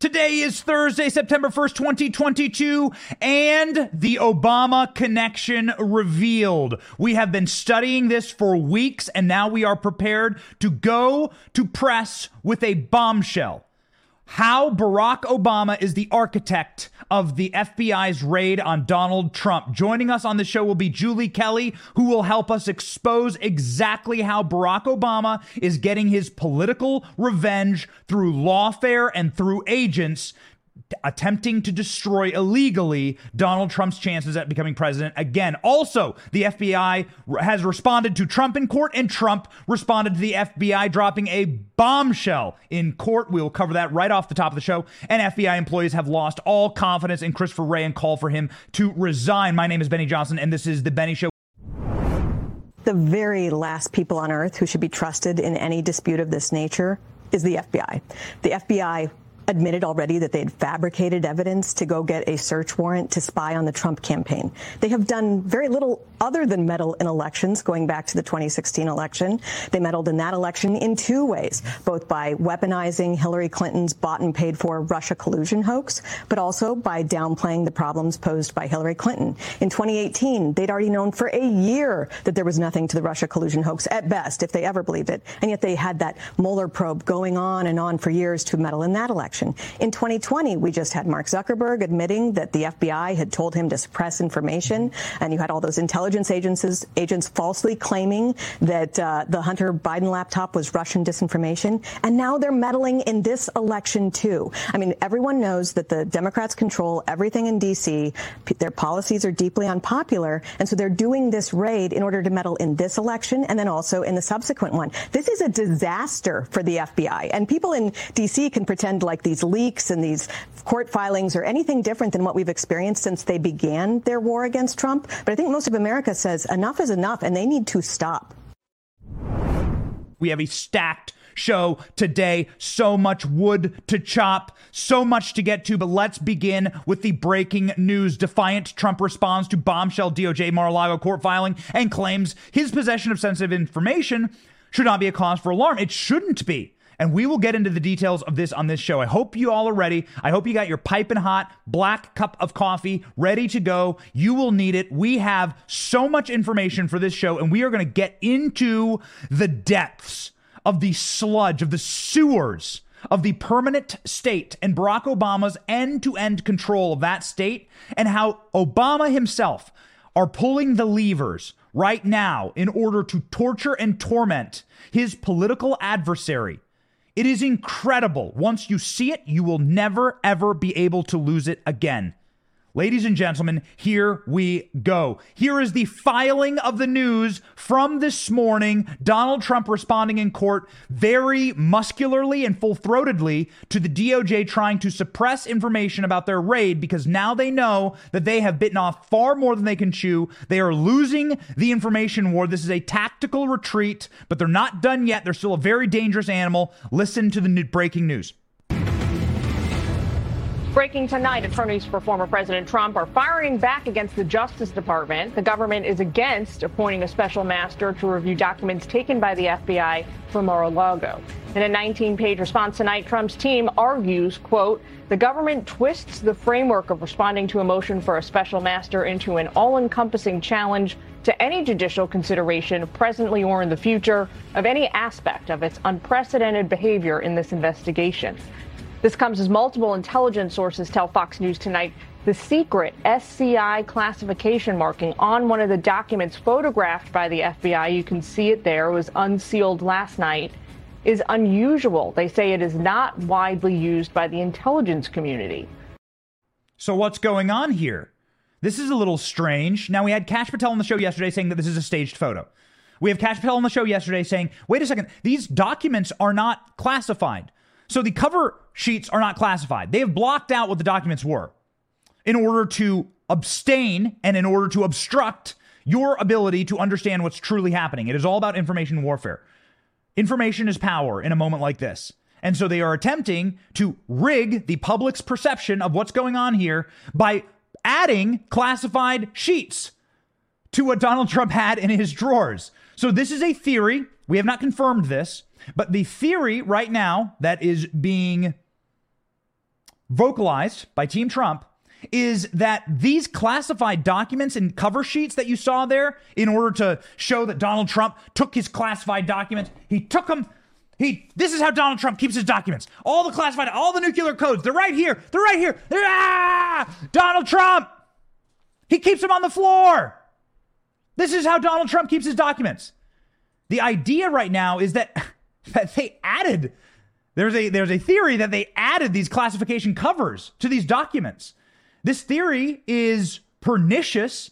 Today is Thursday, September 1st, 2022, and the Obama connection revealed. We have been studying this for weeks, and now we are prepared to go to press with a bombshell how Barack Obama is the architect of the FBI's raid on Donald Trump. Joining us on the show will be Julie Kelly, who will help us expose exactly how Barack Obama is getting his political revenge through lawfare and through agents attempting to destroy illegally Donald Trump's chances at becoming president again. Also, the FBI has responded to Trump in court, and Trump responded to the FBI dropping a bombshell in court. We will cover that right off the top of the show. And FBI employees have lost all confidence in Christopher Wray and call for him to resign. My name is Benny Johnson, and this is The Benny Show. The very last people on earth who should be trusted in any dispute of this nature is the FBI. The FBI admitted already that they had fabricated evidence to go get a search warrant to spy on the Trump campaign. They have done very little other than meddle in elections going back to the 2016 election. They meddled in that election in two ways, both by weaponizing Hillary Clinton's bought and paid for Russia collusion hoax, but also by downplaying the problems posed by Hillary Clinton. In 2018, they'd already known for a year that there was nothing to the Russia collusion hoax at best, if they ever believed it. And yet they had that Mueller probe going on and on for years to meddle in that election. In 2020, we just had Mark Zuckerberg admitting that the FBI had told him to suppress information, and you had all those intelligence agencies, agents falsely claiming that uh, the Hunter Biden laptop was Russian disinformation, and now they're meddling in this election too. I mean, everyone knows that the Democrats control everything in D.C. Their policies are deeply unpopular, and so they're doing this raid in order to meddle in this election and then also in the subsequent one. This is a disaster for the FBI, and people in D.C. can pretend like these leaks and these court filings are anything different than what we've experienced since they began their war against Trump. But I think most of America says enough is enough and they need to stop. We have a stacked show today. So much wood to chop, so much to get to, but let's begin with the breaking news. Defiant Trump responds to bombshell DOJ Mar a Lago court filing and claims his possession of sensitive information should not be a cause for alarm. It shouldn't be. And we will get into the details of this on this show. I hope you all are ready. I hope you got your piping hot black cup of coffee ready to go. You will need it. We have so much information for this show, and we are going to get into the depths of the sludge, of the sewers of the permanent state and Barack Obama's end to end control of that state, and how Obama himself are pulling the levers right now in order to torture and torment his political adversary it is incredible. Once you see it, you will never, ever be able to lose it again. Ladies and gentlemen, here we go. Here is the filing of the news from this morning. Donald Trump responding in court very muscularly and full throatedly to the DOJ trying to suppress information about their raid because now they know that they have bitten off far more than they can chew. They are losing the information war. This is a tactical retreat, but they're not done yet. They're still a very dangerous animal. Listen to the breaking news. Breaking tonight, attorneys for former President Trump are firing back against the Justice Department. The government is against appointing a special master to review documents taken by the FBI from Mar-a-Lago. In a 19-page response tonight, Trump's team argues, quote, the government twists the framework of responding to a motion for a special master into an all-encompassing challenge to any judicial consideration presently or in the future of any aspect of its unprecedented behavior in this investigation. This comes as multiple intelligence sources tell Fox News tonight the secret SCI classification marking on one of the documents photographed by the FBI, you can see it there, was unsealed last night, is unusual. They say it is not widely used by the intelligence community. So, what's going on here? This is a little strange. Now, we had Kash Patel on the show yesterday saying that this is a staged photo. We have Kash Patel on the show yesterday saying, wait a second, these documents are not classified. So the cover sheets are not classified. They have blocked out what the documents were in order to abstain and in order to obstruct your ability to understand what's truly happening. It is all about information warfare. Information is power in a moment like this. And so they are attempting to rig the public's perception of what's going on here by adding classified sheets to what Donald Trump had in his drawers. So this is a theory. We have not confirmed this. But the theory right now that is being vocalized by Team Trump is that these classified documents and cover sheets that you saw there, in order to show that Donald Trump took his classified documents, he took them. He. This is how Donald Trump keeps his documents. All the classified, all the nuclear codes. They're right here. They're right here. They're, ah! Donald Trump. He keeps them on the floor. This is how Donald Trump keeps his documents. The idea right now is that that they added there's a there's a theory that they added these classification covers to these documents. This theory is pernicious.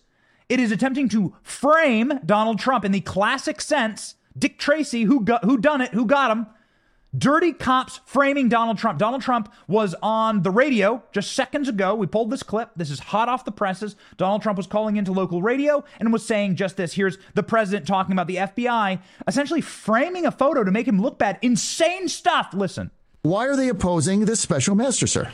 It is attempting to frame Donald Trump in the classic sense. Dick Tracy, who got, who done it, who got him, Dirty cops framing Donald Trump. Donald Trump was on the radio just seconds ago. We pulled this clip. This is hot off the presses. Donald Trump was calling into local radio and was saying just this. Here's the president talking about the FBI, essentially framing a photo to make him look bad. Insane stuff. Listen. Why are they opposing this special master, sir?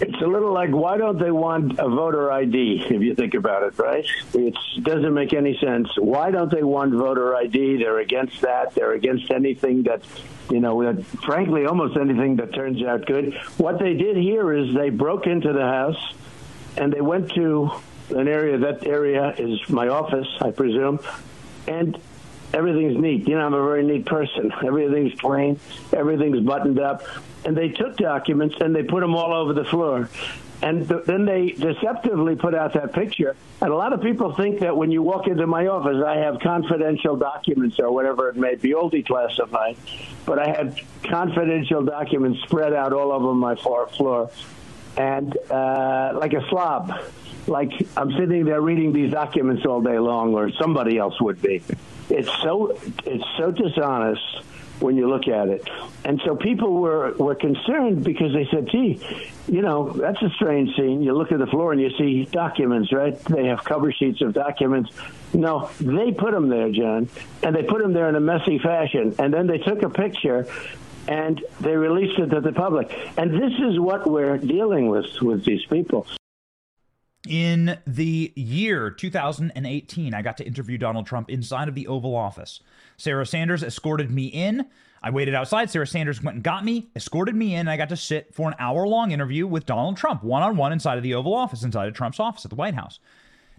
It's a little like why don't they want a voter ID if you think about it, right? It doesn't make any sense. Why don't they want voter ID? They're against that. They're against anything that, you know, frankly, almost anything that turns out good. What they did here is they broke into the house and they went to an area. That area is my office, I presume, and everything's neat. You know, I'm a very neat person. Everything's clean. Everything's buttoned up and they took documents and they put them all over the floor. And th- then they deceptively put out that picture. And a lot of people think that when you walk into my office, I have confidential documents or whatever it may be, all declassified. But I had confidential documents spread out all over my floor. And uh, like a slob, like I'm sitting there reading these documents all day long, or somebody else would be. It's so it's so dishonest when you look at it. And so people were, were concerned because they said, gee, you know, that's a strange scene. You look at the floor and you see documents, right? They have cover sheets of documents. No, they put them there, John, and they put them there in a messy fashion. And then they took a picture and they released it to the public. And this is what we're dealing with with these people. In the year 2018, I got to interview Donald Trump inside of the Oval Office. Sarah Sanders escorted me in. I waited outside. Sarah Sanders went and got me, escorted me in, and I got to sit for an hour long interview with Donald Trump, one on one inside of the Oval Office, inside of Trump's office at the White House.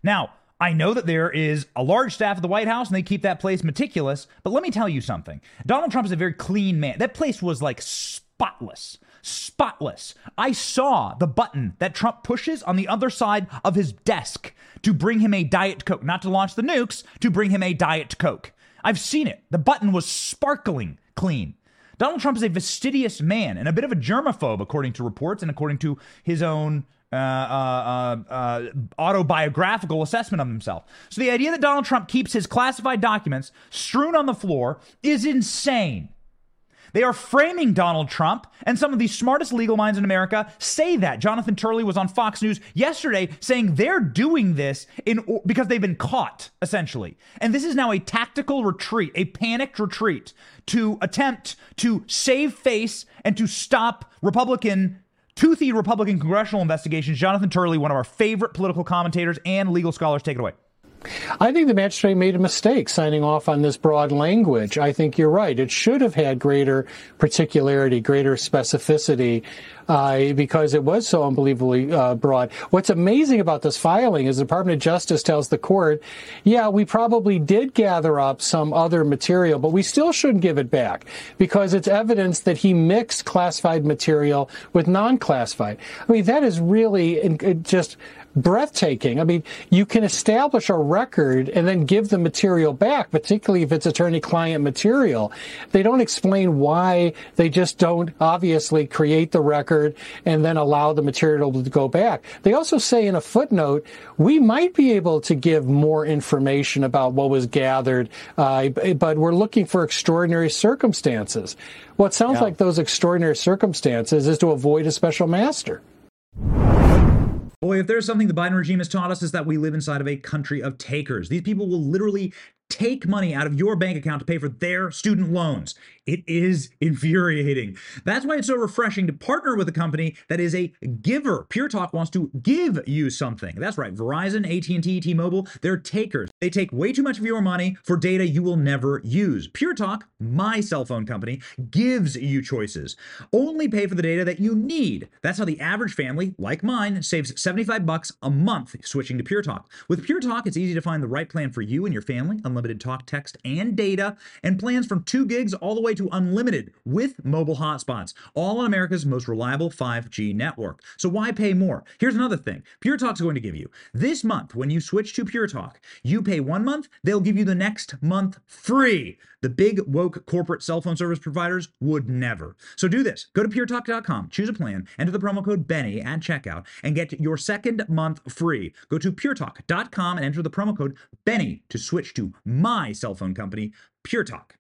Now, I know that there is a large staff at the White House and they keep that place meticulous, but let me tell you something. Donald Trump is a very clean man. That place was like spotless. Spotless. I saw the button that Trump pushes on the other side of his desk to bring him a Diet Coke, not to launch the nukes, to bring him a Diet Coke. I've seen it. The button was sparkling clean. Donald Trump is a fastidious man and a bit of a germaphobe, according to reports and according to his own uh, uh, uh, autobiographical assessment of himself. So the idea that Donald Trump keeps his classified documents strewn on the floor is insane. They are framing Donald Trump, and some of the smartest legal minds in America say that. Jonathan Turley was on Fox News yesterday saying they're doing this in because they've been caught, essentially. And this is now a tactical retreat, a panicked retreat to attempt to save face and to stop Republican toothy Republican congressional investigations. Jonathan Turley, one of our favorite political commentators and legal scholars, take it away. I think the magistrate made a mistake signing off on this broad language. I think you're right. It should have had greater particularity, greater specificity, uh, because it was so unbelievably uh, broad. What's amazing about this filing is the Department of Justice tells the court, yeah, we probably did gather up some other material, but we still shouldn't give it back because it's evidence that he mixed classified material with non-classified. I mean, that is really just breathtaking. I mean, you can establish a record and then give the material back, particularly if it's attorney client material. They don't explain why they just don't obviously create the record and then allow the material to go back. They also say in a footnote, we might be able to give more information about what was gathered, uh, but we're looking for extraordinary circumstances. What sounds yeah. like those extraordinary circumstances is to avoid a special master. Boy, if there's something the Biden regime has taught us is that we live inside of a country of takers. These people will literally take money out of your bank account to pay for their student loans. It is infuriating. That's why it's so refreshing to partner with a company that is a giver. Pure Talk wants to give you something. That's right. Verizon, AT&T, T-Mobile, they're takers. They take way too much of your money for data you will never use. Pure Talk, my cell phone company, gives you choices. Only pay for the data that you need. That's how the average family, like mine, saves 75 bucks a month switching to Pure Talk. With Pure Talk, it's easy to find the right plan for you and your family. Talk, text, and data, and plans from 2 gigs all the way to unlimited with mobile hotspots, all on America's most reliable 5G network. So why pay more? Here's another thing Pure Talk's going to give you. This month, when you switch to Pure Talk, you pay one month, they'll give you the next month free. The big woke corporate cell phone service providers would never. So do this. Go to puretalk.com, choose a plan, enter the promo code Benny at checkout, and get your second month free. Go to puretalk.com and enter the promo code Benny to switch to my cell phone company, Pure Talk.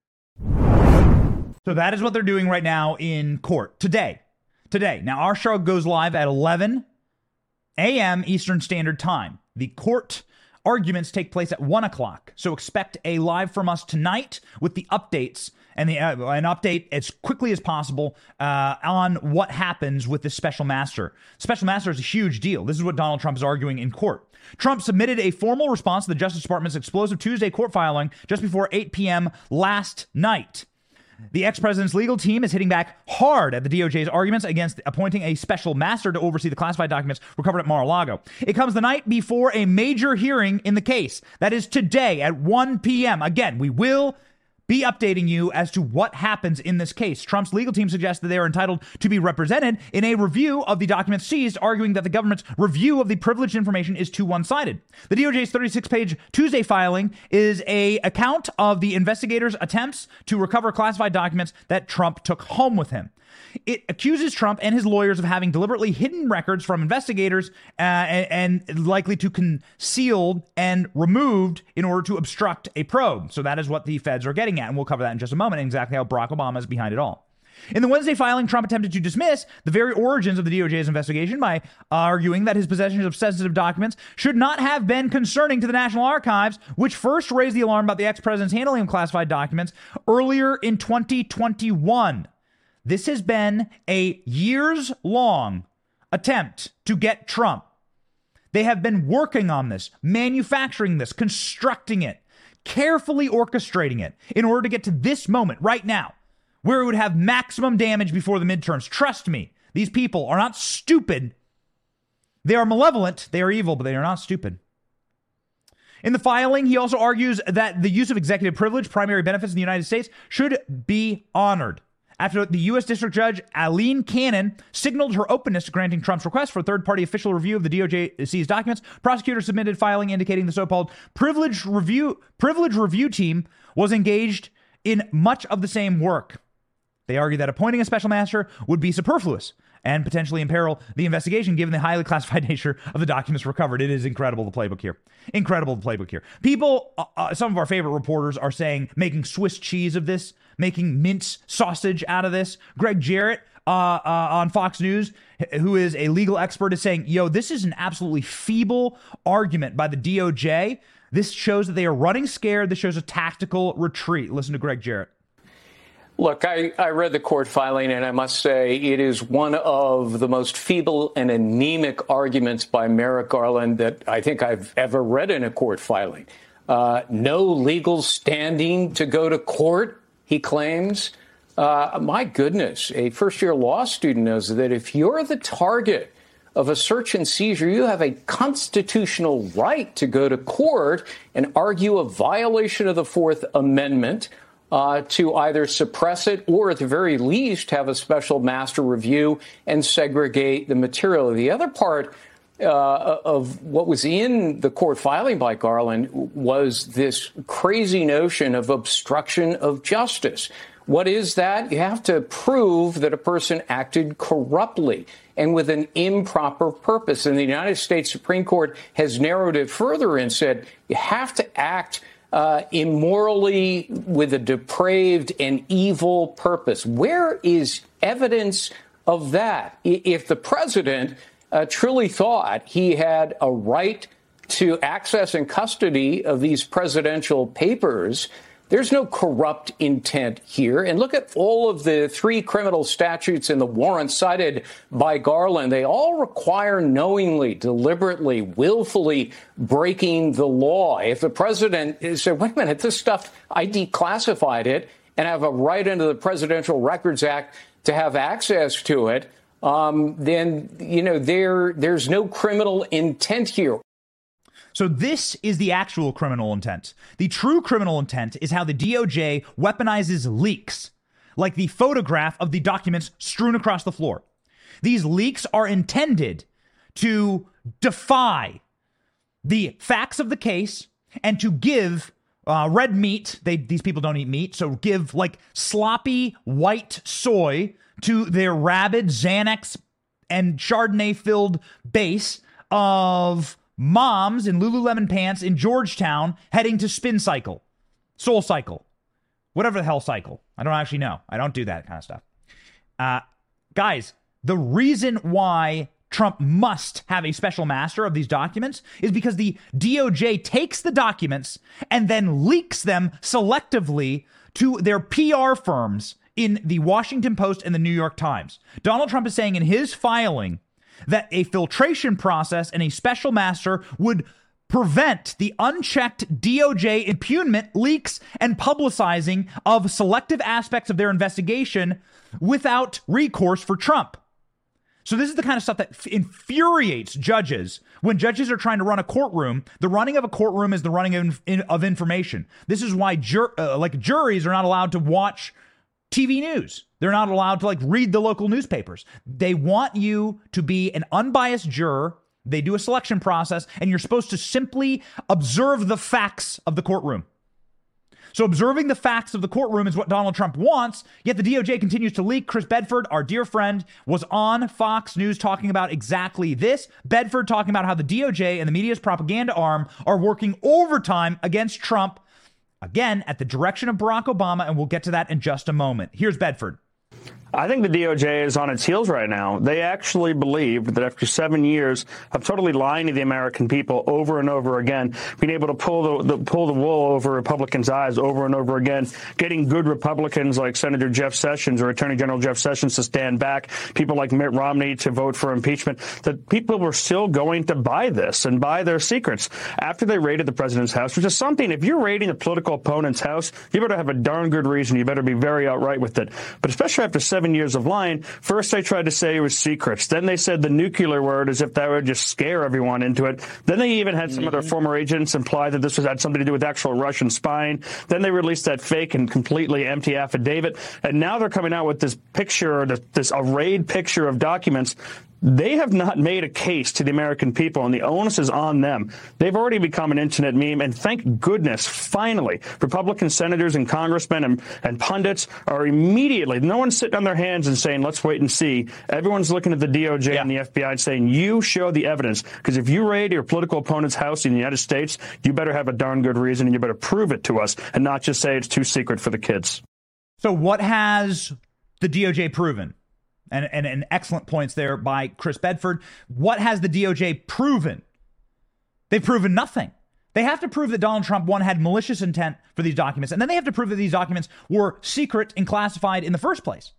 So that is what they're doing right now in court today. Today. Now, our show goes live at 11 a.m. Eastern Standard Time. The court arguments take place at 1 o'clock. So expect a live from us tonight with the updates and the, uh, an update as quickly as possible uh, on what happens with this special master. Special master is a huge deal. This is what Donald Trump is arguing in court. Trump submitted a formal response to the Justice Department's explosive Tuesday court filing just before 8 p.m. last night. The ex president's legal team is hitting back hard at the DOJ's arguments against appointing a special master to oversee the classified documents recovered at Mar a Lago. It comes the night before a major hearing in the case. That is today at 1 p.m. Again, we will be updating you as to what happens in this case. Trump's legal team suggests that they are entitled to be represented in a review of the documents seized, arguing that the government's review of the privileged information is too one-sided. The DOJ's 36-page Tuesday filing is a account of the investigators' attempts to recover classified documents that Trump took home with him. It accuses Trump and his lawyers of having deliberately hidden records from investigators uh, and, and, likely to concealed and removed in order to obstruct a probe. So that is what the feds are getting at. And we'll cover that in just a moment, exactly how Barack Obama is behind it all. In the Wednesday filing, Trump attempted to dismiss the very origins of the DOJ's investigation by arguing that his possession of sensitive documents should not have been concerning to the National Archives, which first raised the alarm about the ex president's handling of classified documents earlier in 2021. This has been a years long attempt to get Trump. They have been working on this, manufacturing this, constructing it, carefully orchestrating it in order to get to this moment right now where it would have maximum damage before the midterms. Trust me, these people are not stupid. They are malevolent, they are evil, but they are not stupid. In the filing, he also argues that the use of executive privilege, primary benefits in the United States, should be honored after the U.S. District Judge Aileen Cannon signaled her openness to granting Trump's request for third party official review of the DOJ seized documents. Prosecutors submitted filing indicating the so called privilege review, privilege review team was engaged in much of the same work. They argue that appointing a special master would be superfluous and potentially imperil the investigation given the highly classified nature of the documents recovered. It is incredible the playbook here. Incredible the playbook here. People, uh, uh some of our favorite reporters are saying making Swiss cheese of this making mince sausage out of this. Gregg Jarrett uh, uh, on Fox News, who is a legal expert, is saying, yo, this is an absolutely feeble argument by the DOJ. This shows that they are running scared. This shows a tactical retreat. Listen to Gregg Jarrett. Look, I, I, read the court filing, and I must say it is one of the most feeble and anemic arguments by Merrick Garland that I think I've ever read in a court filing. Uh, no legal standing to go to court he claims. Uh, my goodness, a first year law student knows that if you're the target of a search and seizure, you have a constitutional right to go to court and argue a violation of the Fourth Amendment. Uh, to either suppress it or, at the very least, have a special master review and segregate the material. The other part uh, of what was in the court filing by Garland was this crazy notion of obstruction of justice. What is that? You have to prove that a person acted corruptly and with an improper purpose. And the United States Supreme Court has narrowed it further and said you have to act uh, immorally with a depraved and evil purpose. Where is evidence of that? If the president uh, truly thought he had a right to access and custody of these presidential papers. There's no corrupt intent here. And look at all of the three criminal statutes in the warrant cited by Garland. They all require knowingly, deliberately, willfully breaking the law. If the president said, wait a minute, this stuff, I declassified it and I have a right under the Presidential Records Act to have access to it, um, then, you know, there, there's no criminal intent here. So this is the actual criminal intent. The true criminal intent is how the DOJ weaponizes leaks, like the photograph of the documents strewn across the floor. These leaks are intended to defy the facts of the case and to give uh, red meat. They these people don't eat meat, so give like sloppy white soy to their rabid Xanax and Chardonnay filled base of moms in Lululemon pants in Georgetown heading to spin cycle, soul cycle, whatever the hell cycle. I don't actually know. I don't do that kind of stuff. Uh, guys, the reason why Trump must have a special master of these documents is because the DOJ takes the documents and then leaks them selectively to their PR firms in the Washington Post and the New York Times. Donald Trump is saying in his filing that a filtration process and a special master would prevent the unchecked DOJ impugnment, leaks, and publicizing of selective aspects of their investigation without recourse for Trump. So, this is the kind of stuff that infuriates judges when judges are trying to run a courtroom. The running of a courtroom is the running of, of information. This is why jur- uh, like juries are not allowed to watch TV news. They're not allowed to like read the local newspapers. They want you to be an unbiased juror. They do a selection process, and you're supposed to simply observe the facts of the courtroom. So, observing the facts of the courtroom is what Donald Trump wants, yet the DOJ continues to leak. Chris Bedford, our dear friend, was on Fox News talking about exactly this. Bedford talking about how the DOJ and the media's propaganda arm are working overtime against Trump Again, at the direction of Barack Obama, and we'll get to that in just a moment. Here's Bedford. I think the DOJ is on its heels right now. They actually believe that after seven years of totally lying to the American people over and over again, being able to pull the, the, pull the wool over Republicans' eyes over and over again, getting good Republicans like Senator Jeff Sessions or Attorney General Jeff Sessions to stand back, people like Mitt Romney to vote for impeachment, that people were still going to buy this and buy their secrets after they raided the president's house, which is something, if you're raiding a political opponent's house, you better have a darn good reason. You better be very outright with it. But especially after seven seven years of lying. First, they tried to say it was secrets. Then they said the nuclear word as if that would just scare everyone into it. Then they even had some mm-hmm. of their former agents imply that this was, had something to do with actual Russian spying. Then they released that fake and completely empty affidavit. And now they're coming out with this picture, this, this arrayed picture of documents they have not made a case to the American people, and the onus is on them. They've already become an internet meme, and thank goodness, finally, Republican senators and congressmen and, and pundits are immediately, no one's sitting on their hands and saying, let's wait and see. Everyone's looking at the DOJ yeah. and the FBI and saying, you show the evidence. Because if you raid your political opponent's house in the United States, you better have a darn good reason, and you better prove it to us and not just say it's too secret for the kids. So, what has the DOJ proven? And, and, and excellent points there by Chris Bedford. What has the DOJ proven? They've proven nothing. They have to prove that Donald Trump, one, had malicious intent for these documents, and then they have to prove that these documents were secret and classified in the first place.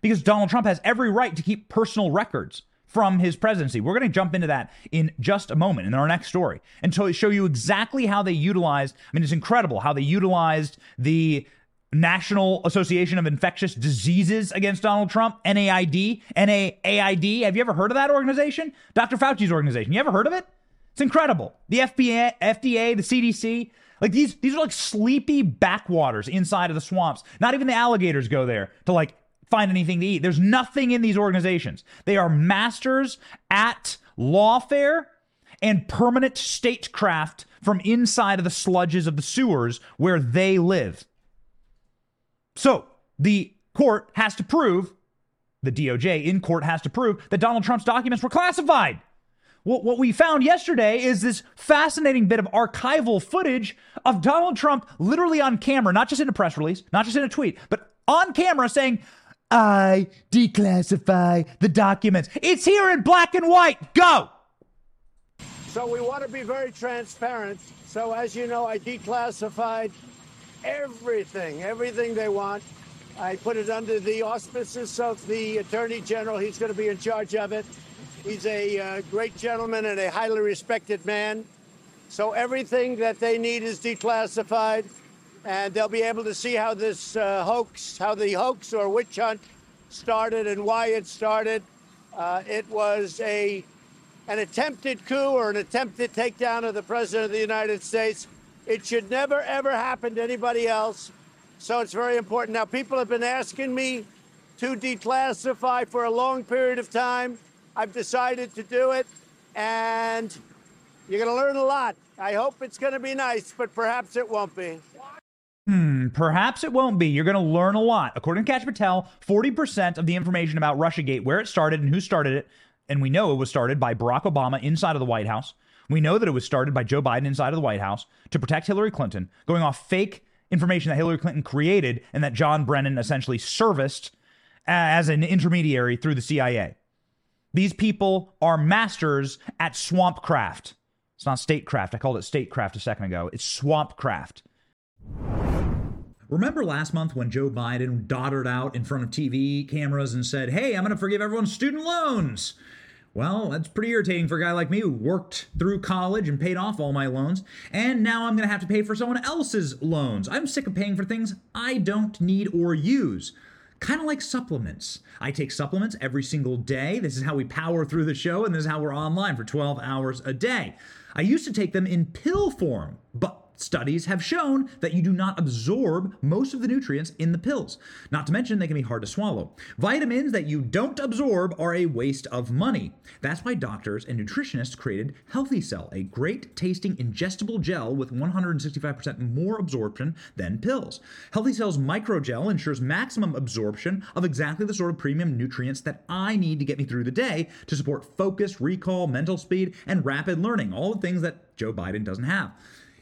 Because Donald Trump has every right to keep personal records from his presidency. We're going to jump into that in just a moment in our next story and show you exactly how they utilized. I mean, it's incredible how they utilized the National Association of Infectious Diseases against Donald Trump, NAID, NAAID. Have you ever heard of that organization? Dr. Fauci's organization. You ever heard of it? It's incredible. The FBI, FDA, the CDC, like these these are like sleepy backwaters inside of the swamps. Not even the alligators go there to like find anything to eat. There's nothing in these organizations. They are masters at lawfare and permanent statecraft from inside of the sludges of the sewers where they live. So the court has to prove, the DOJ in court has to prove that Donald Trump's documents were classified. What, what we found yesterday is this fascinating bit of archival footage of Donald Trump literally on camera, not just in a press release, not just in a tweet, but on camera saying, I declassify the documents. It's here in black and white. Go. So we want to be very transparent. So as you know, I declassified everything, everything they want. I put it under the auspices of the Attorney General. He's going to be in charge of it. He's a uh, great gentleman and a highly respected man. So everything that they need is declassified, and they'll be able to see how this uh, hoax, how the hoax or witch hunt started and why it started. Uh, it was a an attempted coup or an attempted takedown of the president of the United States. It should never ever happen to anybody else. So it's very important. Now, people have been asking me to declassify for a long period of time. I've decided to do it, and you're going to learn a lot. I hope it's going to be nice, but perhaps it won't be. Hmm, perhaps it won't be. You're going to learn a lot. According to Kash Patel, 40% of the information about Russiagate, where it started and who started it, and we know it was started by Barack Obama inside of the White House. We know that it was started by Joe Biden inside of the White House to protect Hillary Clinton, going off fake information that Hillary Clinton created and that John Brennan essentially serviced as an intermediary through the CIA. These people are masters at swampcraft. It's not statecraft. I called it statecraft a second ago. It's swampcraft. Remember last month when Joe Biden doddered out in front of TV cameras and said, Hey, I'm going to forgive everyone's student loans? Well, that's pretty irritating for a guy like me who worked through college and paid off all my loans, and now I'm going to have to pay for someone else's loans. I'm sick of paying for things I don't need or use. Kind of like supplements. I take supplements every single day. This is how we power through the show, and this is how we're online for 12 hours a day. I used to take them in pill form, but Studies have shown that you do not absorb most of the nutrients in the pills. Not to mention, they can be hard to swallow. Vitamins that you don't absorb are a waste of money. That's why doctors and nutritionists created Healthy Cell, a great tasting ingestible gel with 165% more absorption than pills. Healthy Cell's microgel ensures maximum absorption of exactly the sort of premium nutrients that I need to get me through the day to support focus, recall, mental speed, and rapid learning, all the things that Joe Biden doesn't have.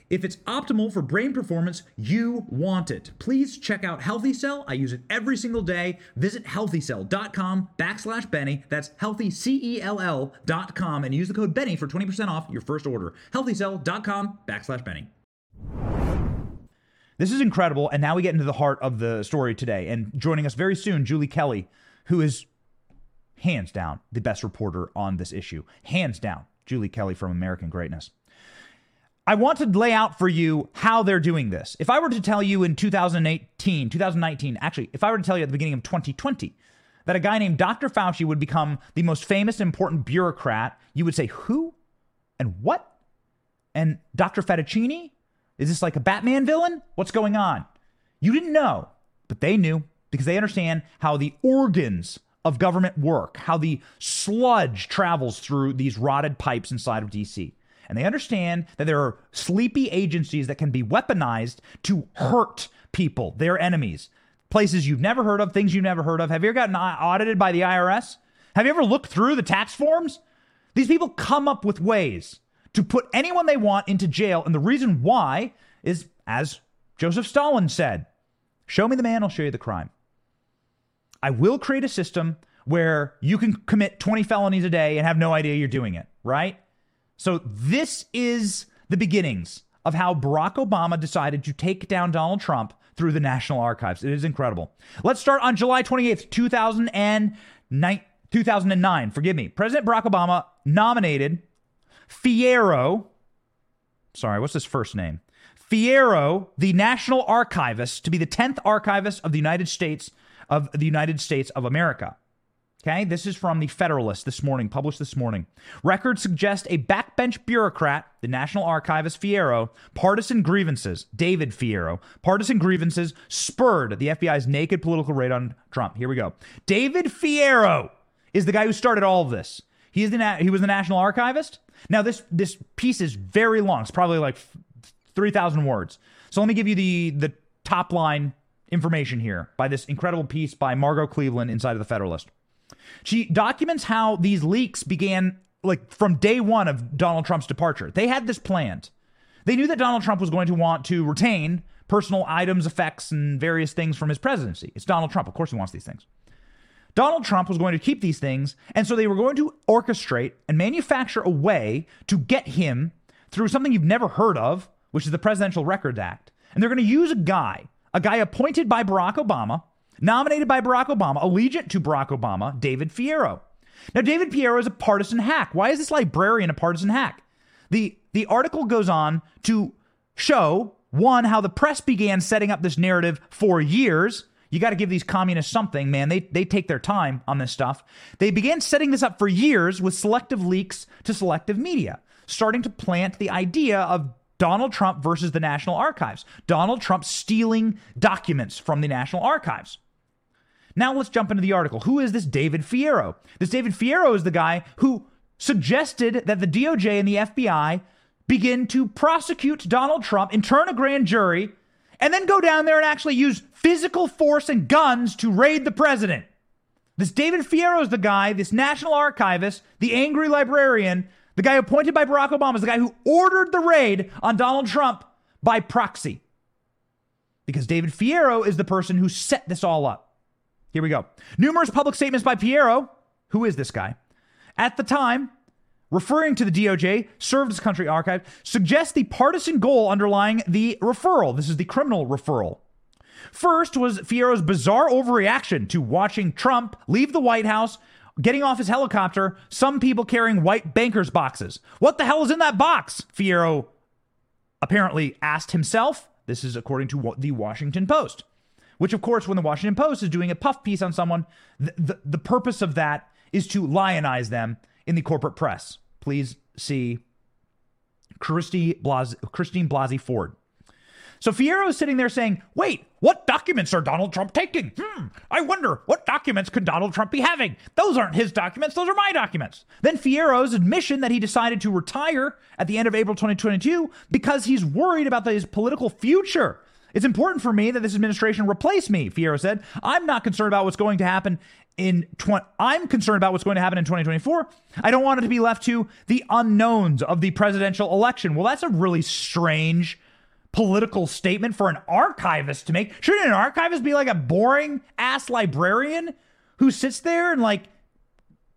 If it's optimal for brain performance, you want it. Please check out Healthy Cell. I use it every single day. Visit healthycell.com backslash Benny. That's healthycell.com and use the code Benny for 20% off your first order. Healthycell.com backslash Benny. This is incredible. And now we get into the heart of the story today. And joining us very soon, Julie Kelly, who is hands down the best reporter on this issue. Hands down, Julie Kelly from American Greatness. I want to lay out for you how they're doing this. If I were to tell you in 2018, 2019, actually, if I were to tell you at the beginning of 2020 that a guy named Dr. Fauci would become the most famous important bureaucrat, you would say, who and what? And Dr. Fettuccini? Is this like a Batman villain? What's going on? You didn't know, but they knew because they understand how the organs of government work, how the sludge travels through these rotted pipes inside of DC and they understand that there are sleepy agencies that can be weaponized to hurt people, their enemies, places you've never heard of, things you've never heard of. Have you ever gotten audited by the IRS? Have you ever looked through the tax forms? These people come up with ways to put anyone they want into jail. And the reason why is, as Joseph Stalin said, show me the man, I'll show you the crime. I will create a system where you can commit 20 felonies a day and have no idea you're doing it, right? So this is the beginnings of how Barack Obama decided to take down Donald Trump through the National Archives. It is incredible. Let's start on July 28th, 2009. 2009, forgive me. President Barack Obama nominated Ferriero, sorry, what's his first name? Ferriero, the National Archivist, to be the 10th archivist of the United States of the United States of America. Okay, this is from the Federalist this morning, published this morning. Records suggest a backbench bureaucrat, the National Archivist Ferriero, partisan grievances, David Ferriero, partisan grievances spurred the FBI's naked political raid on Trump. Here we go. David Ferriero is the guy who started all of this. He is the he was the National Archivist. Now this this piece is very long. It's probably like three thousand words. So let me give you the the top line information here by this incredible piece by Margot Cleveland inside of the Federalist. She documents how these leaks began like from day one of Donald Trump's departure. They had this planned. They knew that Donald Trump was going to want to retain personal items, effects, and various things from his presidency. It's Donald Trump. Of course, he wants these things. Donald Trump was going to keep these things, and so they were going to orchestrate and manufacture a way to get him through something you've never heard of, which is the Presidential Records Act. And they're going to use a guy, a guy appointed by Barack Obama, nominated by Barack Obama, allegiant to Barack Obama, David Ferriero. Now, David Ferriero is a partisan hack. Why is this librarian a partisan hack? The, the article goes on to show one, how the press began setting up this narrative for years. You got to give these communists something, man. They, they take their time on this stuff. They began setting this up for years with selective leaks to selective media, starting to plant the idea of Donald Trump versus the National Archives, Donald Trump stealing documents from the National Archives. Now let's jump into the article. Who is this David Ferriero? This David Ferriero is the guy who suggested that the DOJ and the FBI begin to prosecute Donald Trump, intern a grand jury, and then go down there and actually use physical force and guns to raid the president. This David Ferriero is the guy, this national archivist, the angry librarian, the guy appointed by Barack Obama, is the guy who ordered the raid on Donald Trump by proxy. Because David Ferriero is the person who set this all up. Here we go. Numerous public statements by Ferriero, who is this guy, at the time referring to the DOJ, served as country archive, suggests the partisan goal underlying the referral. This is the criminal referral. First was Ferriero's bizarre overreaction to watching Trump leave the White House, getting off his helicopter, some people carrying white bankers' boxes. What the hell is in that box? Ferriero apparently asked himself. This is according to the Washington Post. Which, of course, when the Washington Post is doing a puff piece on someone, the, the, the purpose of that is to lionize them in the corporate press. Please see Christy Blas- Christine Blasey Ford. So Ferriero is sitting there saying, wait, what documents are Donald Trump taking? Hmm, I wonder, what documents could Donald Trump be having? Those aren't his documents, those are my documents. Then Ferriero's admission that he decided to retire at the end of April 2022 because he's worried about his political future. It's important for me that this administration replace me, Ferriero said. I'm not concerned about what's going to happen in 20 I'm concerned about what's going to happen in 2024. I don't want it to be left to the unknowns of the presidential election. Well, that's a really strange political statement for an archivist to make. Shouldn't an archivist be like a boring ass librarian who sits there and like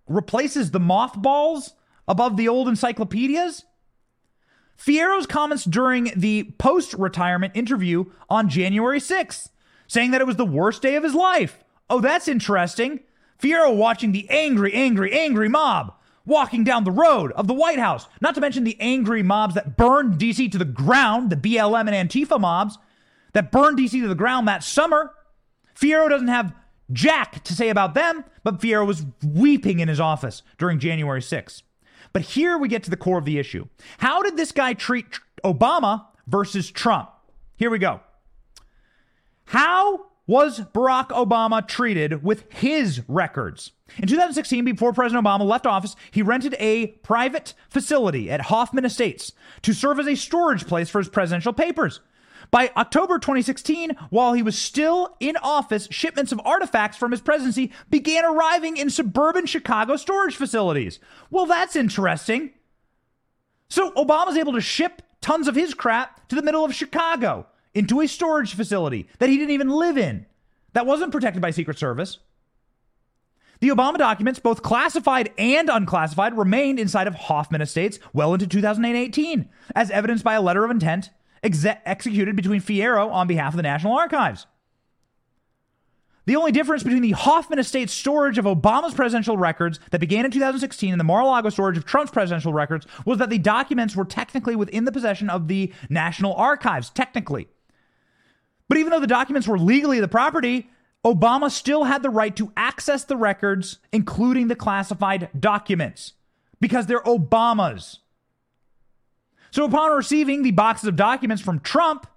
replaces the mothballs above the old encyclopedias? Ferriero's comments during the post retirement interview on January 6th, saying that it was the worst day of his life. Oh, that's interesting. Ferriero watching the angry, angry, angry mob walking down the road of the White House, not to mention the angry mobs that burned DC to the ground, the BLM and Antifa mobs that burned DC to the ground that summer. Ferriero doesn't have jack to say about them, but Ferriero was weeping in his office during January 6th. But here we get to the core of the issue. How did this guy treat Obama versus Trump? Here we go. How was Barack Obama treated with his records? In 2016, before President Obama left office, he rented a private facility at Hoffman Estates to serve as a storage place for his presidential papers. By October 2016, while he was still in office, shipments of artifacts from his presidency began arriving in suburban Chicago storage facilities. Well, that's interesting. So Obama's able to ship tons of his crap to the middle of Chicago into a storage facility that he didn't even live in. That wasn't protected by Secret Service. The Obama documents, both classified and unclassified, remained inside of Hoffman Estates well into 2018, as evidenced by a letter of intent exe- executed between Ferriero on behalf of the National Archives. The only difference between the Hoffman Estate storage of Obama's presidential records that began in 2016 and the Mar a Lago storage of Trump's presidential records was that the documents were technically within the possession of the National Archives, technically. But even though the documents were legally the property, Obama still had the right to access the records, including the classified documents, because they're Obama's. So upon receiving the boxes of documents from Trump,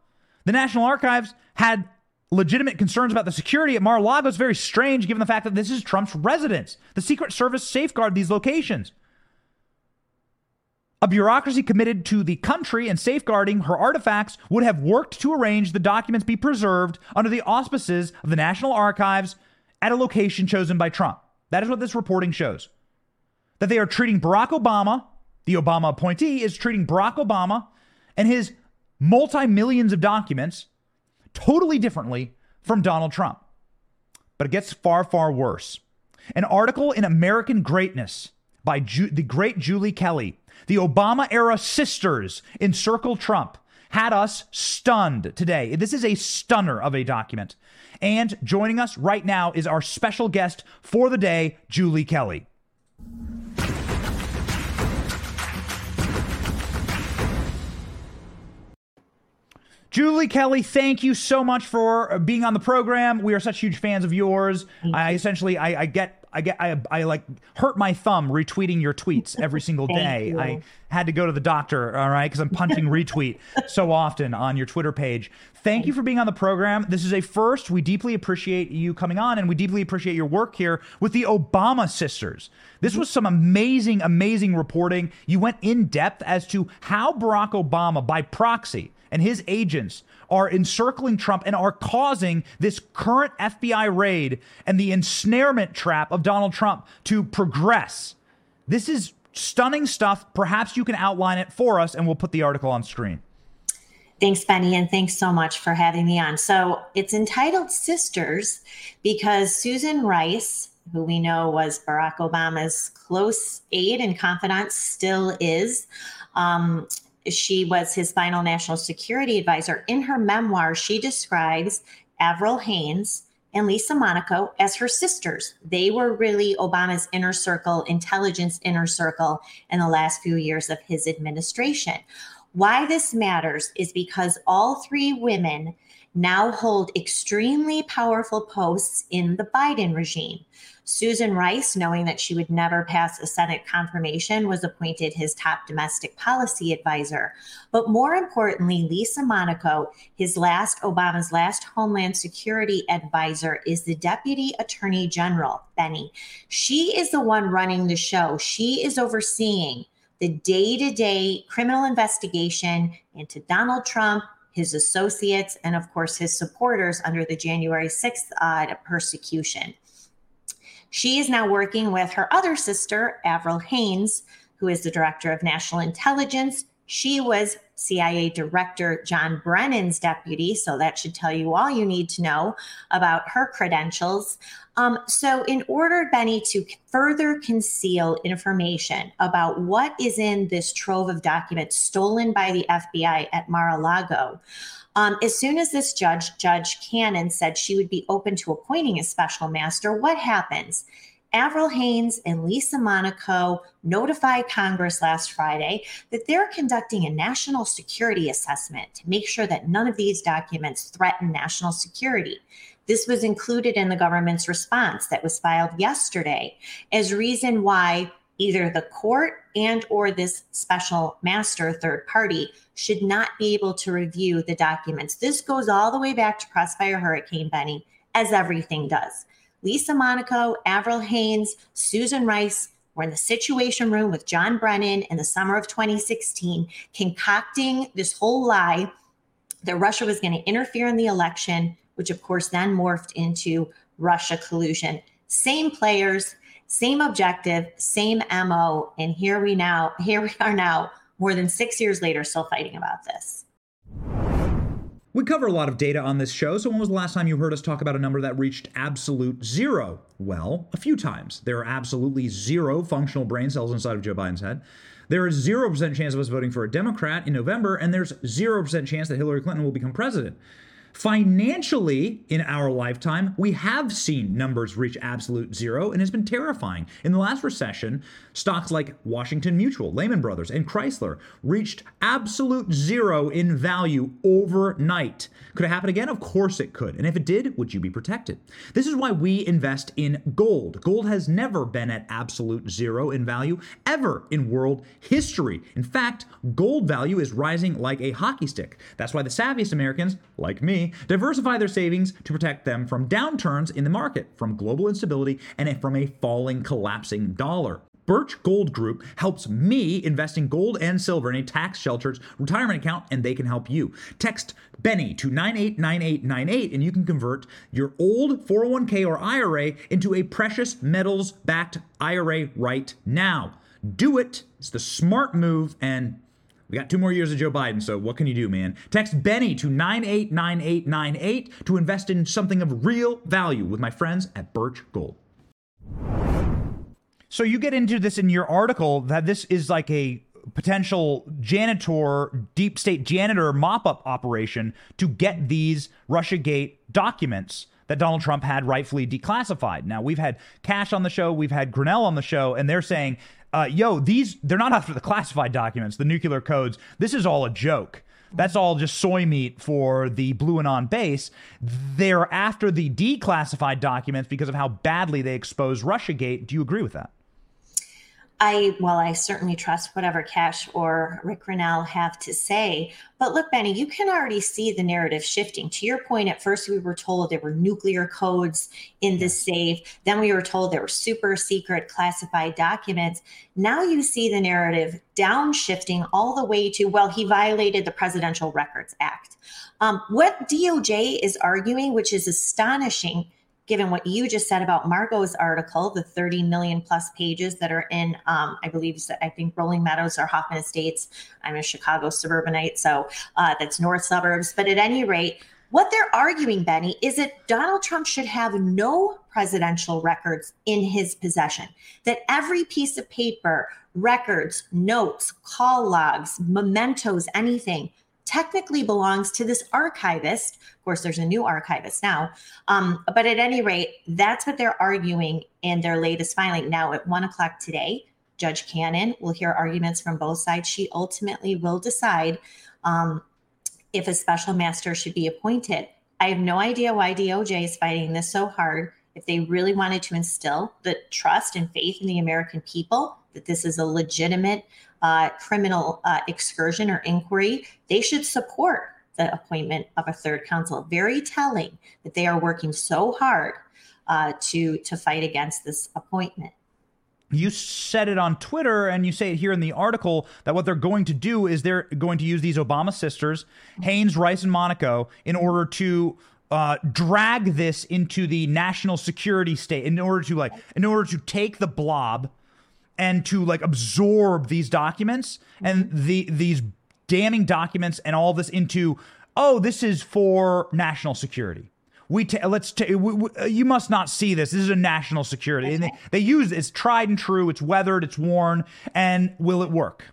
the National Archives had legitimate concerns about the security at Mar-a-Lago. It's very strange given the fact that this is Trump's residence. The Secret Service safeguard these locations. A bureaucracy committed to the country and safeguarding her artifacts would have worked to arrange the documents be preserved under the auspices of the National Archives at a location chosen by Trump. That is what this reporting shows. That they are treating Barack Obama the Obama appointee is treating Barack Obama and his multi millions of documents totally differently from Donald Trump. But it gets far, far worse. An article in American Greatness by Ju- the great Julie Kelly. The Obama era sisters encircle Trump had us stunned today. This is a stunner of a document. And joining us right now is our special guest for the day, Julie Kelly. Julie Kelly, thank you so much for uh, being on the program. We are such huge fans of yours. I essentially, I, I get I get I, I like hurt my thumb retweeting your tweets every single day. you. I had to go to the doctor, all right, because I'm punching retweet so often on your Twitter page. Thank you for being on the program. This is a first. We deeply appreciate you coming on, and we deeply appreciate your work here with the Obama sisters. This was some amazing, amazing reporting. You went in depth as to how Barack Obama, by proxy, and his agents are encircling Trump and are causing this current FBI raid and the ensnarement trap of Donald Trump to progress. This is stunning stuff. Perhaps you can outline it for us and we'll put the article on screen. Thanks, Benny, and thanks so much for having me on. So it's entitled Sisters because Susan Rice, who we know was Barack Obama's close aide and confidant, still is. Um, she was his final national security advisor. In her memoir, she describes Avril Haines and Lisa Monaco as her sisters. They were really Obama's inner circle, intelligence inner circle in the last few years of his administration. Why this matters is because all three women now hold extremely powerful posts in the Biden regime. Susan Rice, knowing that she would never pass a Senate confirmation, was appointed his top domestic policy advisor. But more importantly, Lisa Monaco, his last Obama's last Homeland Security advisor, is the Deputy Attorney General, Benny. She is the one running the show. She is overseeing the day to day criminal investigation into Donald Trump, his associates, and of course his supporters under the January 6th uh, persecution. She is now working with her other sister, Avril Haines, who is the director of national intelligence. She was CIA Director John Brennan's deputy, so that should tell you all you need to know about her credentials. Um, so, in order, Benny, to further conceal information about what is in this trove of documents stolen by the FBI at Mar a Lago, um, as soon as this judge, Judge Cannon, said she would be open to appointing a special master, what happens? Avril Haines and Lisa Monaco notified Congress last Friday that they're conducting a national security assessment to make sure that none of these documents threaten national security. This was included in the government's response that was filed yesterday as reason why either the court and or this special master third party should not be able to review the documents. This goes all the way back to Crossfire Hurricane Benny, as everything does. Lisa Monaco, Avril Haines, Susan Rice were in the Situation Room with John Brennan in the summer of 2016, concocting this whole lie that Russia was going to interfere in the election, which of course then morphed into Russia collusion. Same players, same objective, same MO, and here we now, here we are now, more than six years later, still fighting about this. We cover a lot of data on this show, so when was the last time you heard us talk about a number that reached absolute zero? Well, a few times. There are absolutely zero functional brain cells inside of Joe Biden's head. There is 0% chance of us voting for a Democrat in November, and there's 0% chance that Hillary Clinton will become president. Financially, in our lifetime, we have seen numbers reach absolute zero and it's been terrifying. In the last recession, stocks like Washington Mutual, Lehman Brothers, and Chrysler reached absolute zero in value overnight. Could it happen again? Of course it could. And if it did, would you be protected? This is why we invest in gold. Gold has never been at absolute zero in value ever in world history. In fact, gold value is rising like a hockey stick. That's why the savviest Americans, like me, diversify their savings to protect them from downturns in the market, from global instability, and from a falling, collapsing dollar. Birch Gold Group helps me invest in gold and silver in a tax sheltered retirement account, and they can help you. Text Benny to 989898, and you can convert your old 401k or IRA into a precious metals backed IRA right now. Do it. It's the smart move, and we got two more years of Joe Biden, so what can you do, man? Text Benny to 989898 to invest in something of real value with my friends at Birch Gold. So you get into this in your article that this is like a potential janitor, deep state janitor mop up operation to get these Russiagate documents that Donald Trump had rightfully declassified. Now, we've had Cash on the show, we've had Grenell on the show, and they're saying, uh, yo, these, they're not after the classified documents, the nuclear codes. This is all a joke. That's all just soy meat for the BlueAnon base. They're after the declassified documents because of how badly they expose Russiagate. Do you agree with that? I, well, I certainly trust whatever Cash or Rick Grenell have to say. But look, Benny, you can already see the narrative shifting. To your point, at first we were told there were nuclear codes in the safe. Then we were told there were super secret classified documents. Now you see the narrative downshifting all the way to, well, he violated the Presidential Records Act. Um, what DOJ is arguing, which is astonishing given what you just said about Margot's article, the 30 million plus pages that are in, um, I believe, I think Rolling Meadows or Hoffman Estates. I'm a Chicago suburbanite, so uh, that's north suburbs. But at any rate, what they're arguing, Benny, is that Donald Trump should have no presidential records in his possession, that every piece of paper, records, notes, call logs, mementos, anything technically belongs to this archivist. Of course, there's a new archivist now. Um, but at any rate, that's what they're arguing in their latest filing. Now, at one o'clock today, Judge Cannon will hear arguments from both sides. She ultimately will decide um, if a special master should be appointed. I have no idea why DOJ is fighting this so hard. If they really wanted to instill the trust and faith in the American people that this is a legitimate uh, criminal uh, excursion or inquiry, they should support the appointment of a third counsel. Very telling that they are working so hard uh, to to fight against this appointment. You said it on Twitter, and you say it here in the article that what they're going to do is they're going to use these Obama sisters, Haines, Rice, and Monaco, in order to uh, drag this into the national security state, in order to like, in order to take the blob and to like absorb these documents and mm-hmm. the these damning documents and all this into oh this is for national security we ta- let's ta- we, we, uh, you must not see this this is a national security and they, they use it's tried and true it's weathered it's worn and will it work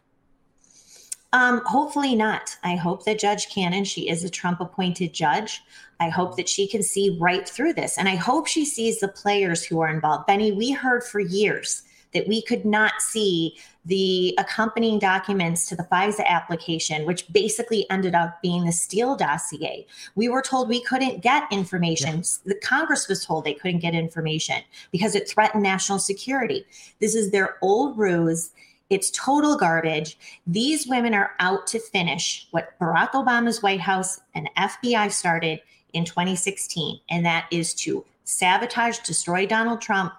um, hopefully not. I hope that Judge Cannon, she is a Trump appointed judge. I hope that she can see right through this. And I hope she sees the players who are involved. Benny, we heard for years that we could not see the accompanying documents to the FISA application, which basically ended up being the Steele dossier. We were told we couldn't get information. Yeah. The Congress was told they couldn't get information because it threatened national security. This is their old ruse. It's total garbage. These women are out to finish what Barack Obama's White House and FBI started in 2016, and that is to sabotage, destroy Donald Trump,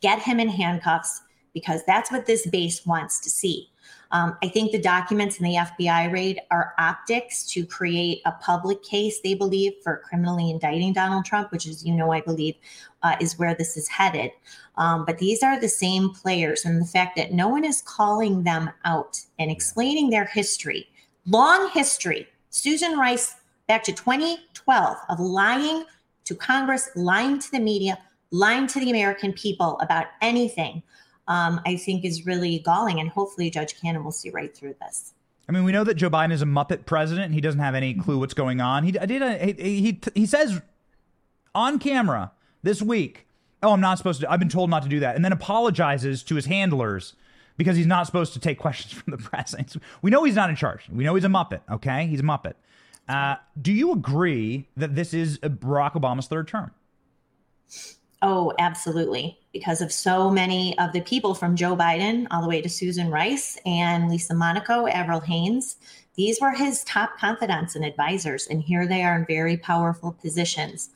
get him in handcuffs because that's what this base wants to see. Um, I think the documents in the FBI raid are optics to create a public case, they believe, for criminally indicting Donald Trump, which, is, you know, I believe uh, is where this is headed. Um, but these are the same players, and the fact that no one is calling them out and explaining their history, long history. Susan Rice, back to 2012, of lying to Congress, lying to the media, lying to the American people about anything, um, I think is really galling. And hopefully, Judge Cannon will see right through this. I mean, we know that Joe Biden is a Muppet president. He doesn't have any clue what's going on. He did. A, he, he he says on camera this week, "Oh, I'm not supposed to. I've been told not to do that," and then apologizes to his handlers because he's not supposed to take questions from the press. We know he's not in charge. We know he's a Muppet. Okay, he's a Muppet. Uh, do you agree that this is Barack Obama's third term? Oh, absolutely. Because of so many of the people from Joe Biden all the way to Susan Rice and Lisa Monaco, Avril Haines, these were his top confidants and advisors. And here they are in very powerful positions.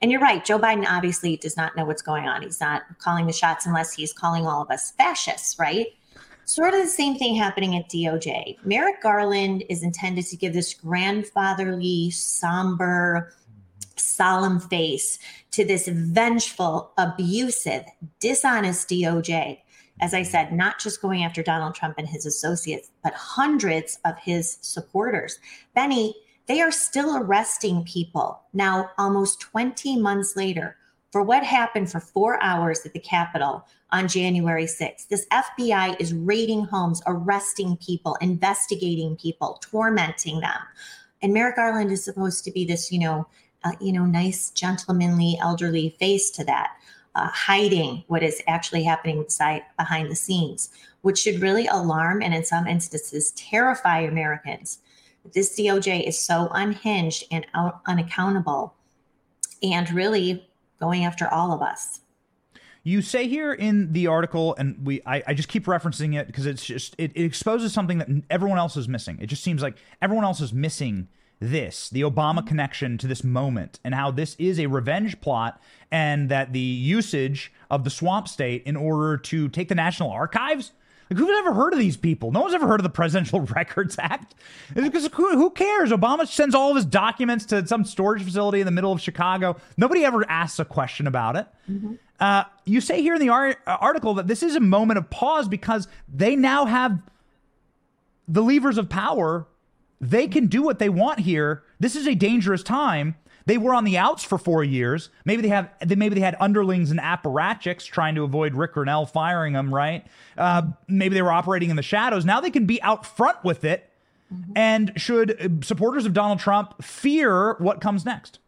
And you're right, Joe Biden obviously does not know what's going on. He's not calling the shots unless he's calling all of us fascists, right? Sort of the same thing happening at DOJ. Merrick Garland is intended to give this grandfatherly, somber, solemn face to this vengeful, abusive, dishonest DOJ. As I said, not just going after Donald Trump and his associates, but hundreds of his supporters. Benny, they are still arresting people now, almost 20 months later. for what happened for four hours at the Capitol on January 6th. This FBI is raiding homes, arresting people, investigating people, tormenting them. And Merrick Garland is supposed to be this, you know, uh, you know, nice, gentlemanly, elderly face to that, uh, hiding what is actually happening inside behind the scenes, which should really alarm and in some instances terrify Americans. This DOJ is so unhinged and out, unaccountable and really going after all of us. You say here in the article, and we I, I just keep referencing it because it's just it, it exposes something that everyone else is missing. It just seems like everyone else is missing this, the Obama connection to this moment, and how this is a revenge plot, and that the usage of the swamp state in order to take the National Archives like, who's ever heard of these people? No one's ever heard of the Presidential Records Act. Because who, who, cares? Obama sends all of his documents to some storage facility in the middle of Chicago. Nobody ever asks a question about it. Mm-hmm. Uh, you say here in the ar- uh, article that this is a moment of pause because they now have the levers of power. They can do what they want here. This is a dangerous time. They were on the outs for four years. Maybe they have. Maybe they had underlings and apparatchiks trying to avoid Rick Grenell firing them. Right? Uh, maybe they were operating in the shadows. Now they can be out front with it. Mm-hmm. And should uh, supporters of Donald Trump fear what comes next?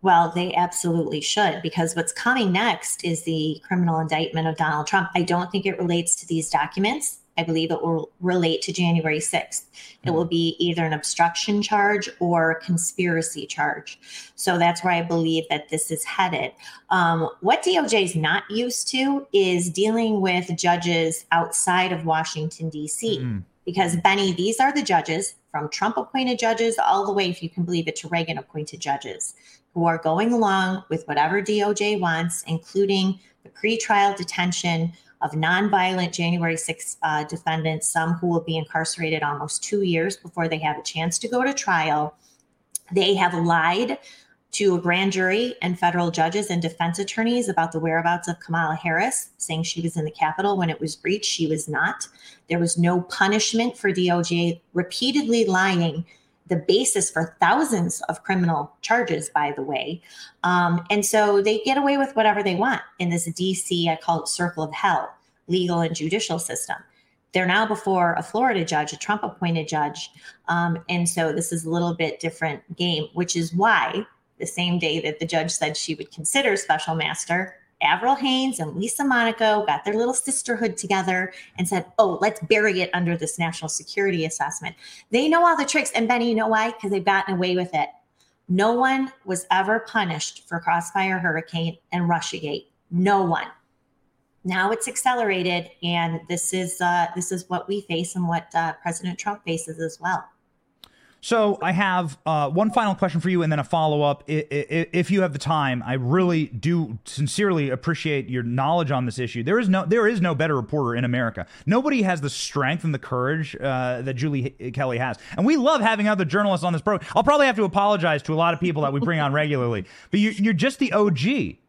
Well, they absolutely should, because what's coming next is the criminal indictment of Donald Trump. I don't think it relates to these documents. I believe it will relate to January 6th. It will be either an obstruction charge or a conspiracy charge. So that's where I believe that this is headed. Um, what DOJ is not used to is dealing with judges outside of Washington, D.C. Mm. Because, Benny, these are the judges from Trump appointed judges all the way, if you can believe it, to Reagan appointed judges who are going along with whatever DOJ wants, including the pretrial detention of nonviolent January 6 uh, defendants, some who will be incarcerated almost two years before they have a chance to go to trial. They have lied to a grand jury and federal judges and defense attorneys about the whereabouts of Kamala Harris, saying she was in the Capitol when it was breached. She was not. There was no punishment for DOJ repeatedly lying the basis for thousands of criminal charges, by the way. Um, and so they get away with whatever they want in this DC, I call it circle of hell, legal and judicial system. They're now before a Florida judge, a Trump appointed judge. Um, and so this is a little bit different game, which is why the same day that the judge said she would consider special master, Avril Haines and Lisa Monaco got their little sisterhood together and said, oh, let's bury it under this national security assessment. They know all the tricks. And Benny, you know why? Because they've gotten away with it. No one was ever punished for Crossfire Hurricane and Russiagate. No one. Now it's accelerated, and this is uh, this is what we face and what uh, President Trump faces as well. So I have uh, one final question for you, and then a follow up. If you have the time, I really do sincerely appreciate your knowledge on this issue. There is no there is no better reporter in America. Nobody has the strength and the courage uh, that Julie Kelly has, and we love having other journalists on this program. I'll probably have to apologize to a lot of people that we bring on regularly, but you, you're just the OG,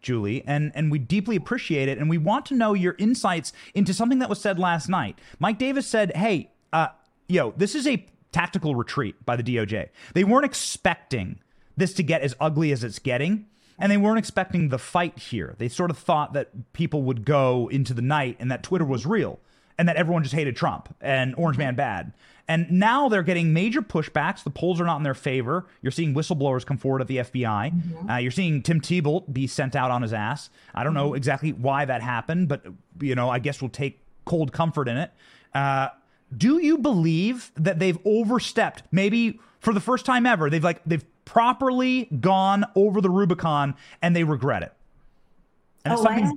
Julie, and and we deeply appreciate it, and we want to know your insights into something that was said last night. Mike Davis said, "Hey." Uh, yo, this is a tactical retreat by the DOJ. They weren't expecting this to get as ugly as it's getting. And they weren't expecting the fight here. They sort of thought that people would go into the night and that Twitter was real and that everyone just hated Trump and Orange Man bad. And now they're getting major pushbacks. The polls are not in their favor. You're seeing whistleblowers come forward at the FBI. Mm-hmm. Uh, you're seeing Tim Thibault be sent out on his ass. I don't know mm-hmm. exactly why that happened, but you know, I guess we'll take cold comfort in it. Uh, do you believe that they've overstepped maybe for the first time ever they've like they've properly gone over the rubicon and they regret it and oh, I,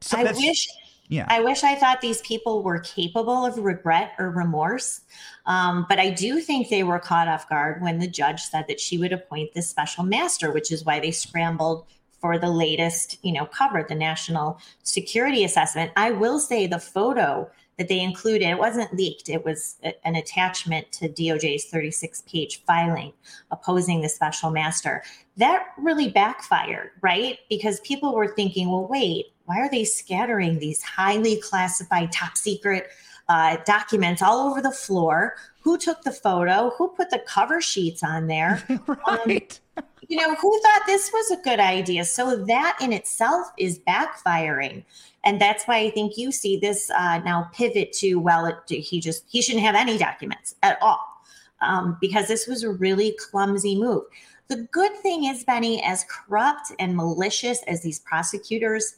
so I wish yeah. I wish I thought these people were capable of regret or remorse. Um, but I do think they were caught off guard when the judge said that she would appoint this special master, which is why they scrambled for the latest, you know, cover, the national security assessment. I will say the photo that they included. It wasn't leaked, it was a, an attachment to DOJ's 36 page filing opposing the special master. That really backfired, right? Because people were thinking, well, wait, why are they scattering these highly classified, top secret uh, documents all over the floor? Who took the photo? Who put the cover sheets on there? right. Um, you know, who thought this was a good idea? So that in itself is backfiring. And that's why I think you see this uh, now pivot to, well, it, he just, he shouldn't have any documents at all um, because this was a really clumsy move. The good thing is, Benny, as corrupt and malicious as these prosecutors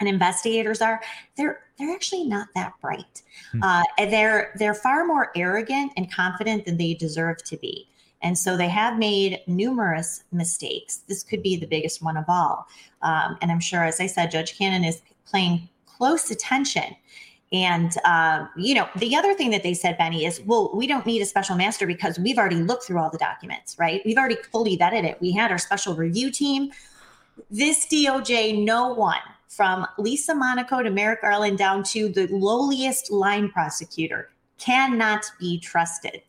and investigators are, they're they're actually not that bright. Hmm. Uh, and they're they're far more arrogant and confident than they deserve to be. And so they have made numerous mistakes. This could be the biggest one of all. Um, and I'm sure, as I said, Judge Cannon is paying close attention. And, uh, you know, the other thing that they said, Benny, is, well, we don't need a special master because we've already looked through all the documents, right? We've already fully vetted it. We had our special review team. This DOJ, no one from Lisa Monaco to Merrick Garland down to the lowliest line prosecutor cannot be trusted.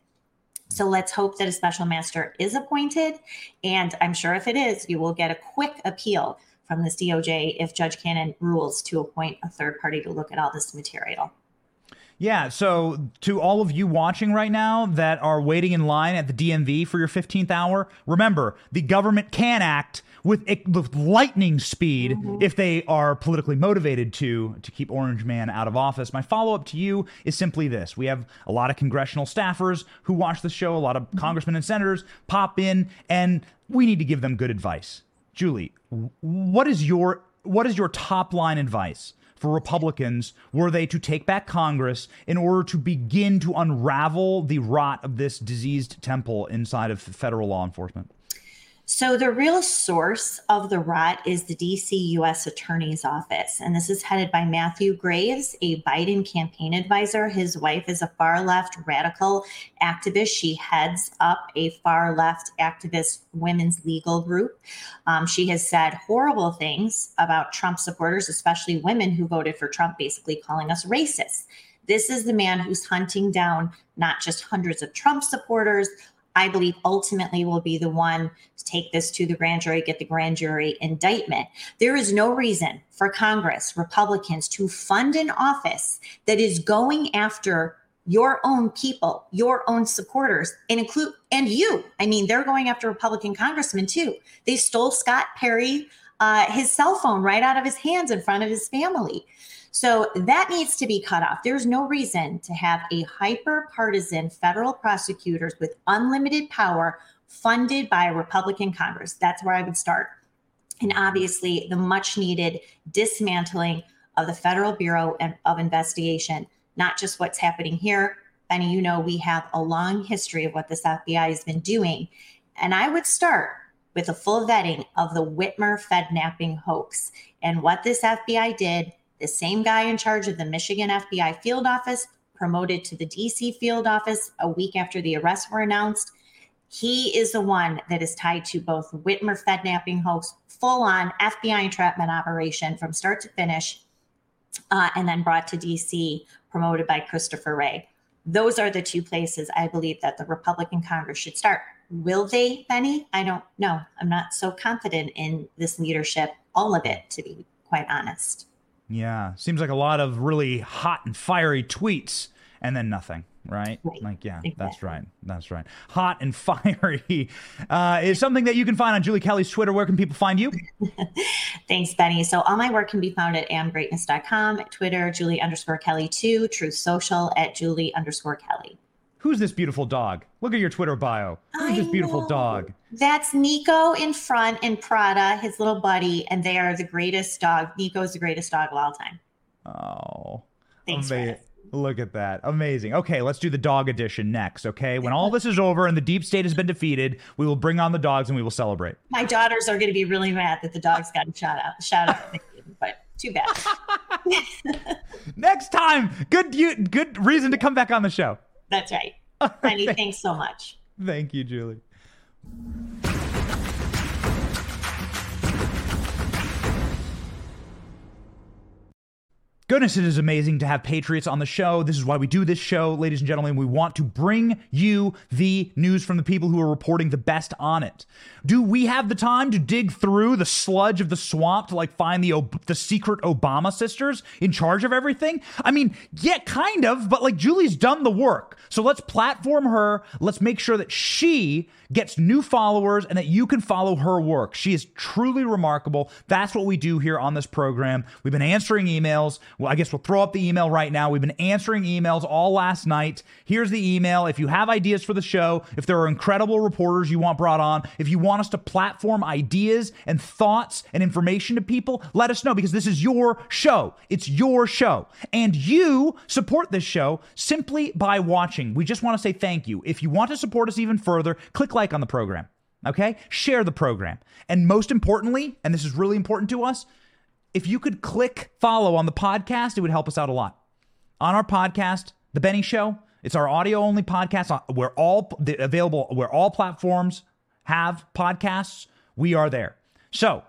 So let's hope that a special master is appointed. And I'm sure if it is, you will get a quick appeal from this DOJ if Judge Cannon rules to appoint a third party to look at all this material. Yeah, so to all of you watching right now that are waiting in line at the DMV for your 15th hour, remember the government can act with, with lightning speed mm-hmm. if they are politically motivated to to keep Orange Man out of office. My follow up to you is simply this: we have a lot of congressional staffers who watch the show, a lot of mm-hmm. congressmen and senators pop in, and we need to give them good advice. Julie, what is your what is your top line advice for Republicans were they to take back Congress in order to begin to unravel the rot of this diseased temple inside of federal law enforcement? So, the real source of the rot is the DC U.S. Attorney's Office. And this is headed by Matthew Graves, a Biden campaign advisor. His wife is a far left radical activist. She heads up a far left activist women's legal group. Um, she has said horrible things about Trump supporters, especially women who voted for Trump, basically calling us racist. This is the man who's hunting down not just hundreds of Trump supporters, I believe ultimately will be the one to take this to the grand jury, get the grand jury indictment. There is no reason for Congress, Republicans to fund an office that is going after your own people, your own supporters, and include and you. I mean, they're going after Republican congressmen too. They stole Scott Perry uh, his cell phone right out of his hands in front of his family. So that needs to be cut off. There's no reason to have a hyper partisan federal prosecutors with unlimited power funded by a Republican Congress. That's where I would start. And obviously, the much needed dismantling of the Federal Bureau of Investigation, not just what's happening here. Benny, you know, we have a long history of what this FBI has been doing. And I would start with a full vetting of the Whitmer Fednapping hoax and what this FBI did the same guy in charge of the Michigan FBI field office promoted to the DC field office a week after the arrests were announced. He is the one that is tied to both Whitmer Fednapping hoax, full on FBI entrapment operation from start to finish, uh, and then brought to DC, promoted by Christopher Wray. Those are the two places I believe that the Republican Congress should start. Will they, Benny? I don't know. I'm not so confident in this leadership, all of it, to be quite honest. Yeah, seems like a lot of really hot and fiery tweets and then nothing, right? right. Like, yeah, exactly. that's right. That's right. Hot and fiery uh, is something that you can find on Julie Kelly's Twitter. Where can people find you? Thanks, Benny. So all my work can be found at amgreatness.com, Twitter, Julie underscore Kelly 2, Truth Social at Julie underscore Kelly. Who's this beautiful dog? Look at your Twitter bio. Who's I this beautiful know. dog? That's Nico in front and Prada, his little buddy, and they are the greatest dog. Nico's the greatest dog of all time. Oh, thanks. Ama- Look at that. Amazing. Okay, let's do the dog edition next. Okay. When all this is over and the deep state has been defeated, we will bring on the dogs and we will celebrate. My daughters are going to be really mad that the dogs got a shout out, shout out, but too bad. next time, good, good reason to come back on the show. That's right. Honey, thanks so much. Thank you, Julie. Goodness, it is amazing to have patriots on the show. This is why we do this show, ladies and gentlemen. We want to bring you the news from the people who are reporting the best on it. Do we have the time to dig through the sludge of the swamp to like find the the secret Obama sisters in charge of everything? I mean, yeah, kind of, but like Julie's done the work. So let's platform her. Let's make sure that she gets new followers and that you can follow her work. She is truly remarkable. That's what we do here on this program. We've been answering emails. Well, I guess we'll throw up the email right now. We've been answering emails all last night. Here's the email. If you have ideas for the show, if there are incredible reporters you want brought on, if you want us to platform ideas and thoughts and information to people, let us know because this is your show. It's your show. And you support this show simply by watching. We just want to say thank you. If you want to support us even further, click like on the program. Okay? Share the program. And most importantly, and this is really important to us, if you could click follow on the podcast, it would help us out a lot. On our podcast, The Benny Show, it's our audio only podcast. Uh, we're all available where all platforms have podcasts. We are there. So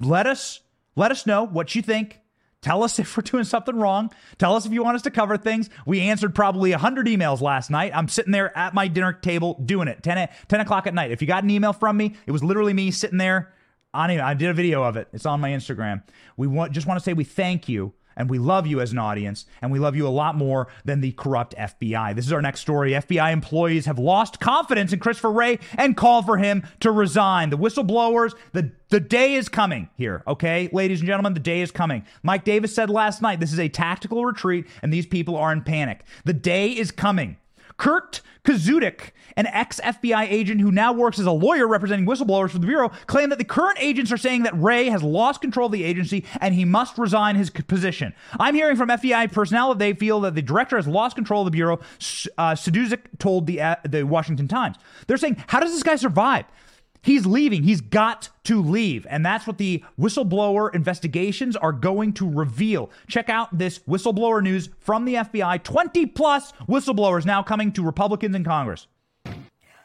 let us let us know what you think. Tell us if we're doing something wrong. Tell us if you want us to cover things. We answered probably 100 emails last night. I'm sitting there at my dinner table doing it 10, 10 o'clock at night. If you got an email from me, it was literally me sitting there I did a video of it. It's on my Instagram. We want, just want to say we thank you and we love you as an audience, and we love you a lot more than the corrupt FBI. This is our next story. FBI employees have lost confidence in Christopher Wray and call for him to resign. The whistleblowers, the the day is coming here, okay? Ladies and gentlemen, the day is coming. Mike Davis said last night this is a tactical retreat and these people are in panic. The day is coming. Kurt Siuzdak, an ex FBI agent who now works as a lawyer representing whistleblowers for the Bureau, claimed that the current agents are saying that Wray has lost control of the agency and he must resign his position. I'm hearing from FBI personnel that they feel that the director has lost control of the Bureau, uh, told the, uh, the Washington Times. They're saying, how does this guy survive? He's leaving. He's got to leave. And that's what the whistleblower investigations are going to reveal. Check out this whistleblower news from the FBI 20 plus whistleblowers now coming to Republicans in Congress.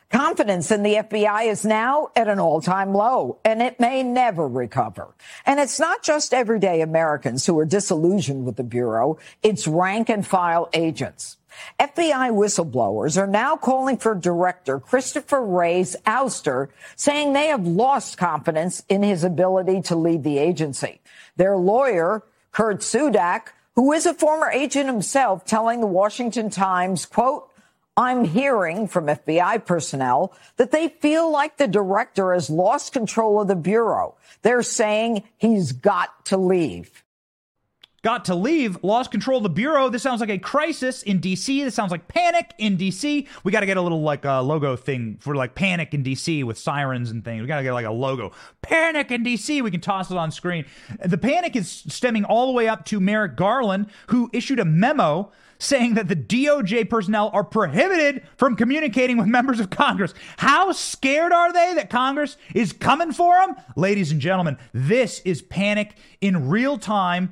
Confidence in the FBI is now at an all time low, and it may never recover. And it's not just everyday Americans who are disillusioned with the Bureau, it's rank and file agents. FBI whistleblowers are now calling for Director Christopher Wray's ouster, saying they have lost confidence in his ability to lead the agency. Their lawyer, Kurt Siuzdak, who is a former agent himself, telling the Washington Times, quote, I'm hearing from FBI personnel that they feel like the director has lost control of the Bureau. They're saying he's got to leave got to leave, lost control of the bureau. This sounds like a crisis in DC. This sounds like panic in DC. We got to get a little like a uh, logo thing for like panic in DC with sirens and things. We got to get like a logo. Panic in DC. We can toss it on screen. The panic is stemming all the way up to Merrick Garland, who issued a memo saying that the DOJ personnel are prohibited from communicating with members of Congress. How scared are they that Congress is coming for them? Ladies and gentlemen, this is panic in real time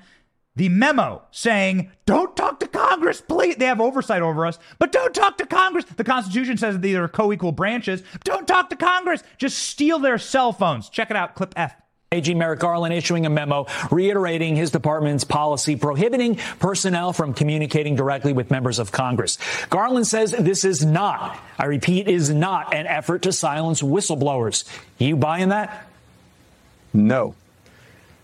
the memo saying, don't talk to Congress, please. They have oversight over us, but don't talk to Congress. The Constitution says that they are co equal branches. Don't talk to Congress. Just steal their cell phones. Check it out, clip F. AG Merrick Garland issuing a memo reiterating his department's policy prohibiting personnel from communicating directly with members of Congress. Garland says this is not, I repeat, is not an effort to silence whistleblowers. You buying that? No.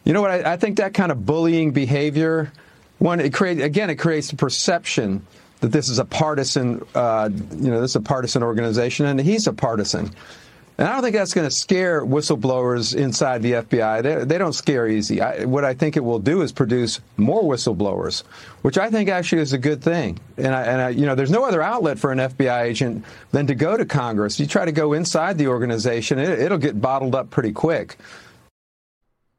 You know what? I, I think that kind of bullying behavior, one, it create again, it creates the perception that this is a partisan, uh, you know, this is a partisan organization, and he's a partisan. And I don't think that's going to scare whistleblowers inside the FBI. They, they don't scare easy. I, what I think it will do is produce more whistleblowers, which I think actually is a good thing. And, I, and I, you know, there's no other outlet for an FBI agent than to go to Congress. You try to go inside the organization, it, it'll get bottled up pretty quick.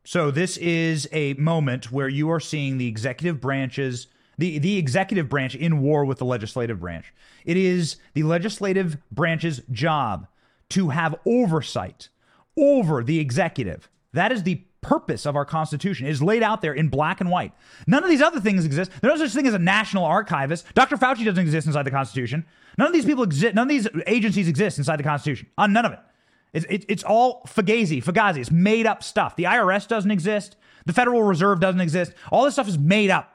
So this is a moment where you are seeing the executive branches, the, the executive branch in war with the legislative branch. It is the legislative branch's job to have oversight over the executive. That is the purpose of our Constitution. It is laid out there in black and white. None of these other things exist. There's no such thing as a national archivist. Dr. Fauci doesn't exist inside the Constitution. None of these people exist. None of these agencies exist inside the Constitution. On none of it. It's, it, it's all fugazi, fugazi. It's made up stuff. The IRS doesn't exist. The Federal Reserve doesn't exist. All this stuff is made up.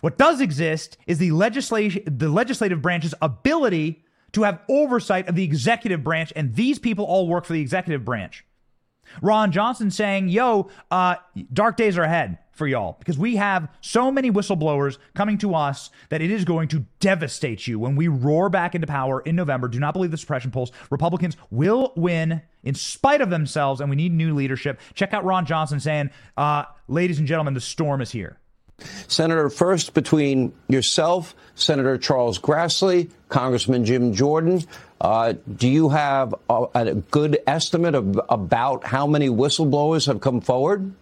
What does exist is the legislation, the legislative branch's ability to have oversight of the executive branch, and these people all work for the executive branch. Ron Johnson saying, yo, uh, dark days are ahead for y'all because we have so many whistleblowers coming to us that it is going to devastate you when we roar back into power in November. Do not believe the suppression polls. Republicans will win in spite of themselves, and we need new leadership. Check out Ron Johnson saying, uh, ladies and gentlemen, the storm is here. Senator, first between yourself, Senator Charles Grassley, Congressman Jim Jordan, uh, do you have a, a good estimate of about how many whistleblowers have come forward?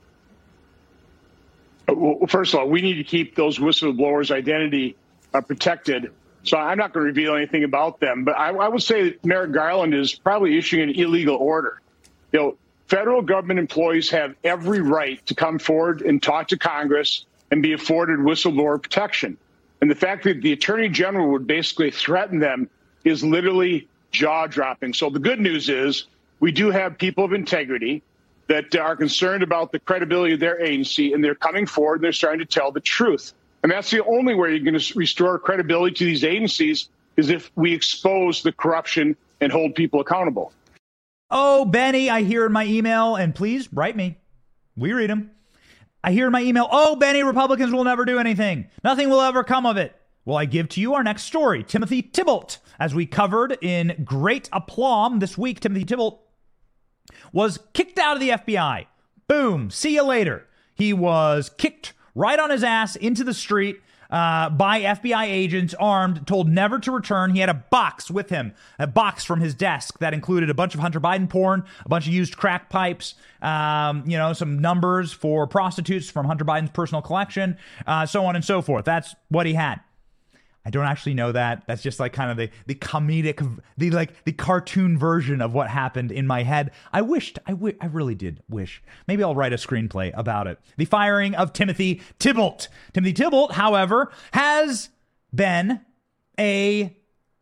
Well, first of all, we need to keep those whistleblowers' identity uh, protected. So I'm not going to reveal anything about them. But I, I would say that Merrick Garland is probably issuing an illegal order. You know, federal government employees have every right to come forward and talk to Congress and be afforded whistleblower protection. And the fact that the attorney general would basically threaten them is literally jaw dropping. So the good news is we do have people of integrity that are concerned about the credibility of their agency and they're coming forward and they're starting to tell the truth. And that's the only way you're going to restore credibility to these agencies is if we expose the corruption and hold people accountable. Oh, Benny, I hear in my email, and please write me. We read them. I hear in my email, oh, Benny, Republicans will never do anything. Nothing will ever come of it. Well, I give to you our next story Timothy Thibault. As we covered in great aplomb this week, Timothy Thibault was kicked out of the FBI. Boom, see you later. He was kicked right on his ass into the street uh, by FBI agents armed, told never to return. He had a box with him, a box from his desk that included a bunch of Hunter Biden porn, a bunch of used crack pipes, um, you know, some numbers for prostitutes from Hunter Biden's personal collection, uh, so on and so forth. That's what he had. I don't actually know that. That's just like kind of the the comedic, the like the cartoon version of what happened in my head. I wished, I, w- I really did wish. Maybe I'll write a screenplay about it. The firing of Timothy Thibault. Timothy Thibault, however, has been a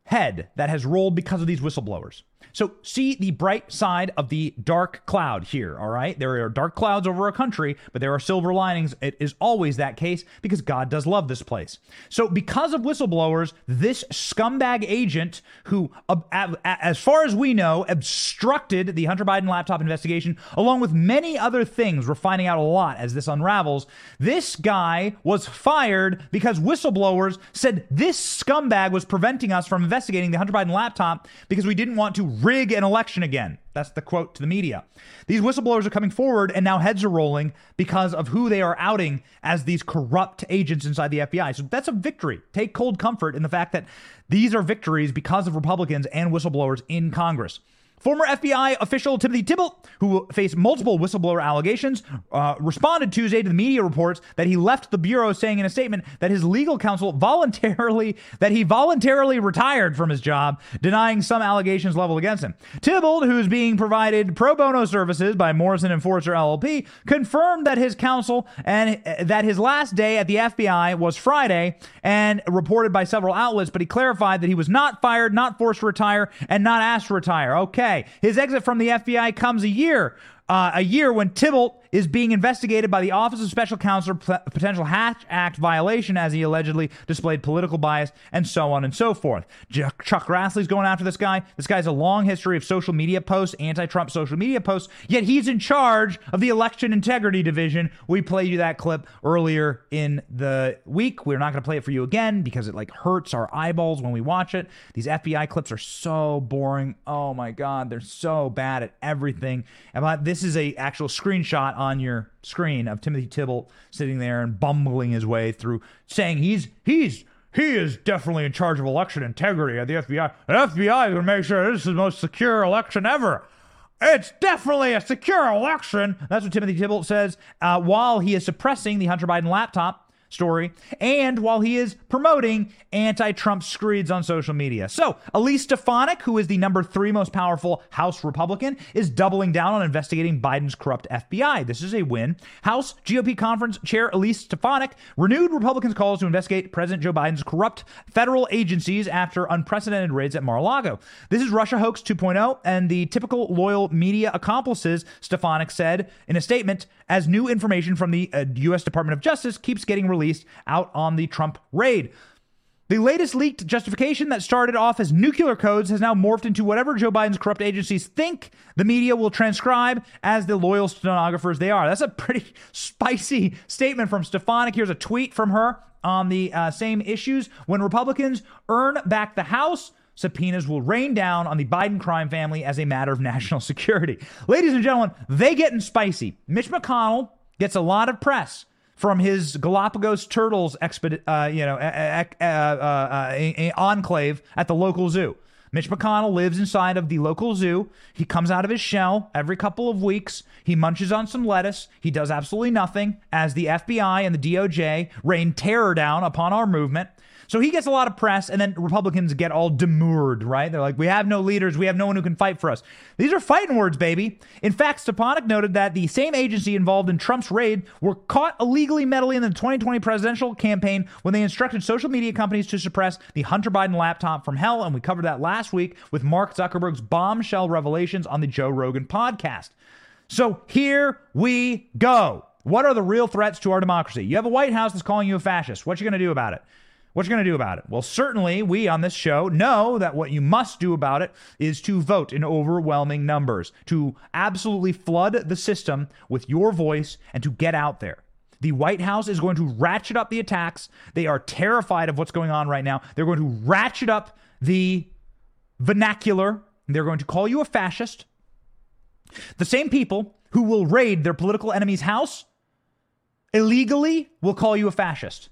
head that has rolled because of these whistleblowers. So see the bright side of the dark cloud here, all right? There are dark clouds over a country, but there are silver linings. It is always that case because God does love this place. So because of whistleblowers, this scumbag agent who, uh, as far as we know, obstructed the Hunter Biden laptop investigation, along with many other things, we're finding out a lot as this unravels. This guy was fired because whistleblowers said this scumbag was preventing us from investigating the Hunter Biden laptop because we didn't want to rig an election again. That's the quote to the media. These whistleblowers are coming forward, and now heads are rolling because of who they are outing as these corrupt agents inside the FBI. So that's a victory. Take cold comfort in the fact that these are victories because of Republicans and whistleblowers in Congress. Former FBI official Timothy Thibault, who faced multiple whistleblower allegations, uh, responded Tuesday to the media reports that he left the bureau, saying in a statement that his legal counsel voluntarily that he voluntarily retired from his job, denying some allegations leveled against him. Thibault, who's being provided pro bono services by Morrison and Foerster LLP, confirmed that his counsel and uh, that his last day at the FBI was Friday, and reported by several outlets. But he clarified that he was not fired, not forced to retire, and not asked to retire. Okay. His exit from the FBI comes a year, uh, a year when Thibault is being investigated by the Office of Special Counsel for potential Hatch Act violation as he allegedly displayed political bias and so on and so forth. Chuck Grassley's going after this guy. This guy has a long history of social media posts, anti-Trump social media posts, yet he's in charge of the election integrity division. We played you that clip earlier in the week. We're not going to play it for you again because it like hurts our eyeballs when we watch it. These FBI clips are so boring. Oh my god, they're so bad at everything. But this is a actual screenshot on your screen of Timothy Thibault sitting there and bumbling his way through, saying he's he's he is definitely in charge of election integrity at the FBI. The FBI is going to make sure this is the most secure election ever. It's definitely a secure election. That's what Timothy Thibault says uh, while he is suppressing the Hunter Biden laptop story, and while he is promoting anti Trump screeds on social media. So, Elise Stefanik, who is the number three most powerful House Republican, is doubling down on investigating Biden's corrupt FBI. This is a win. House GOP Conference Chair Elise Stefanik renewed Republicans' calls to investigate President Joe Biden's corrupt federal agencies after unprecedented raids at Mar a Lago. This is Russia hoax 2.0, and the typical loyal media accomplices, Stefanik said in a statement, as new information from the uh, U.S. Department of Justice keeps getting released out on the Trump raid. The latest leaked justification that started off as nuclear codes has now morphed into whatever Joe Biden's corrupt agencies think the media will transcribe as the loyal stenographers they are. That's a pretty spicy statement from Stefanik. Here's a tweet from her on the uh, same issues. When Republicans earn back the House, subpoenas will rain down on the Biden crime family as a matter of national security. Ladies and gentlemen, they getting spicy. Mitch McConnell gets a lot of press from his Galapagos turtles expedi- uh, you know, uh, uh, uh, enclave at the local zoo. Mitch McConnell lives inside of the local zoo. He comes out of his shell every couple of weeks. He munches on some lettuce. He does absolutely nothing as the FBI and the DOJ rain terror down upon our movement. So he gets a lot of press, and then Republicans get all demurred, right? They're like, we have no leaders. We have no one who can fight for us. These are fighting words, baby. In fact, Stefanik noted that the same agency involved in Trump's raid were caught illegally meddling in the 2020 presidential campaign when they instructed social media companies to suppress the Hunter Biden laptop from hell. And we covered that last week with Mark Zuckerberg's bombshell revelations on the Joe Rogan podcast. So here we go. What are the real threats to our democracy? You have a White House that's calling you a fascist. What you going to do about it? What you going to do about it? Well, certainly we on this show know that what you must do about it is to vote in overwhelming numbers, to absolutely flood the system with your voice and to get out there. The White House is going to ratchet up the attacks. They are terrified of what's going on right now. They're going to ratchet up the vernacular. They're going to call you a fascist. The same people who will raid their political enemy's house illegally will call you a fascist.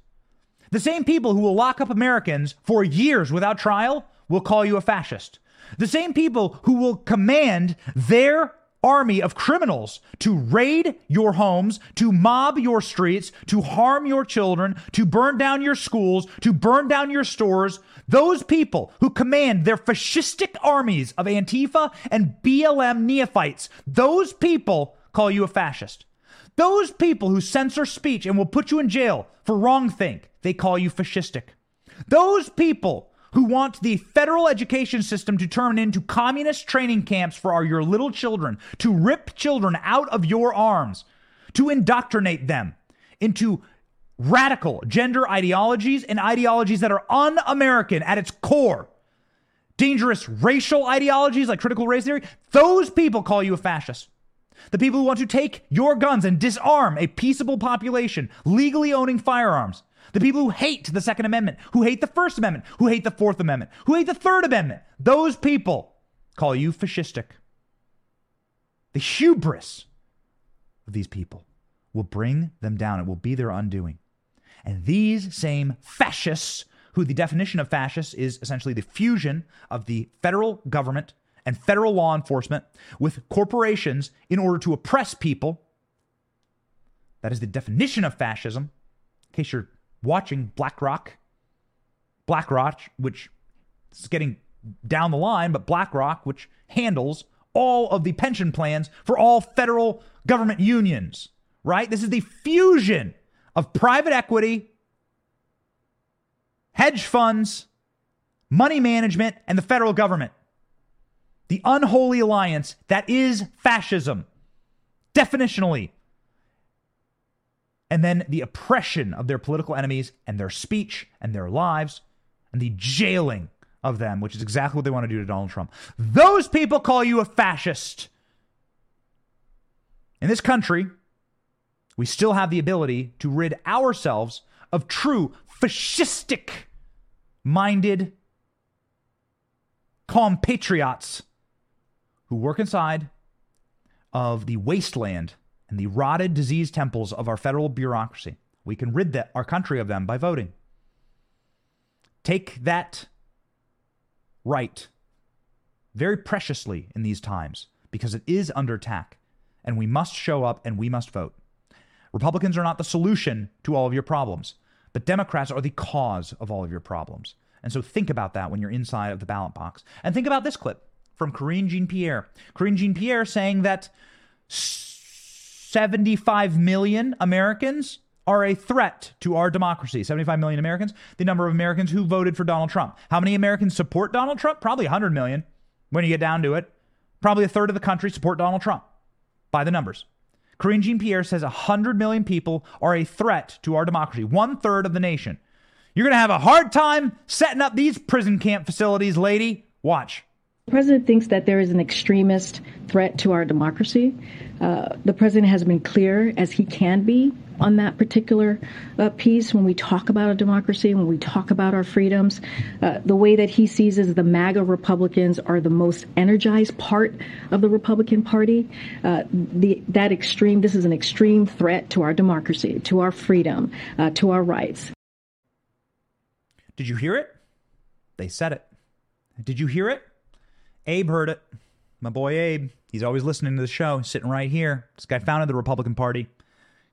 The same people who will lock up Americans for years without trial will call you a fascist. The same people who will command their army of criminals to raid your homes, to mob your streets, to harm your children, to burn down your schools, to burn down your stores, those people who command their fascistic armies of Antifa and BLM neophytes, those people call you a fascist. Those people who censor speech and will put you in jail for wrongthink, they call you fascistic. Those people who want the federal education system to turn into communist training camps for our, your little children, to rip children out of your arms, to indoctrinate them into radical gender ideologies and ideologies that are un American at its core, dangerous racial ideologies like critical race theory, those people call you a fascist. The people who want to take your guns and disarm a peaceable population legally owning firearms. The people who hate the Second Amendment, who hate the First Amendment, who hate the Fourth Amendment, who hate the Third Amendment. Those people call you fascistic. The hubris of these people will bring them down. It will be their undoing. And these same fascists, who the definition of fascist is essentially the fusion of the federal government and federal law enforcement with corporations in order to oppress people. That is the definition of fascism. In case you're watching BlackRock, BlackRock, which is getting down the line, but BlackRock, which handles all of the pension plans for all federal government unions, right? This is the fusion of private equity, hedge funds, money management, and the federal government the unholy alliance that is fascism, definitionally. And then the oppression of their political enemies and their speech and their lives and the jailing of them, which is exactly what they want to do to Donald Trump. Those people call you a fascist. In this country, we still have the ability to rid ourselves of true fascistic minded compatriots who work inside of the wasteland and the rotted, diseased temples of our federal bureaucracy. We can rid our country of them by voting. Take that right very preciously in these times because it is under attack and we must show up and we must vote. Republicans are not the solution to all of your problems, but Democrats are the cause of all of your problems. And so think about that when you're inside of the ballot box. And think about this clip from Karine Jean Pierre. Karine Jean Pierre saying that 75 million Americans are a threat to our democracy. 75 million Americans, the number of Americans who voted for Donald Trump. How many Americans support Donald Trump? Probably 100 million when you get down to it. Probably a third of the country support Donald Trump by the numbers. Karine Jean Pierre says 100 million people are a threat to our democracy, one third of the nation. You're going to have a hard time setting up these prison camp facilities, lady. Watch. The president thinks that there is an extremist threat to our democracy. Uh, the president has been clear, as he can be, on that particular uh, piece when we talk about a democracy, when we talk about our freedoms. Uh, the way that he sees is the MAGA Republicans are the most energized part of the Republican Party. Uh, the, that extreme, this is an extreme threat to our democracy, to our freedom, uh, to our rights. Did you hear it? They said it. Did you hear it? Abe heard it. My boy Abe. He's always listening to the show. Sitting right here. This guy founded the Republican Party.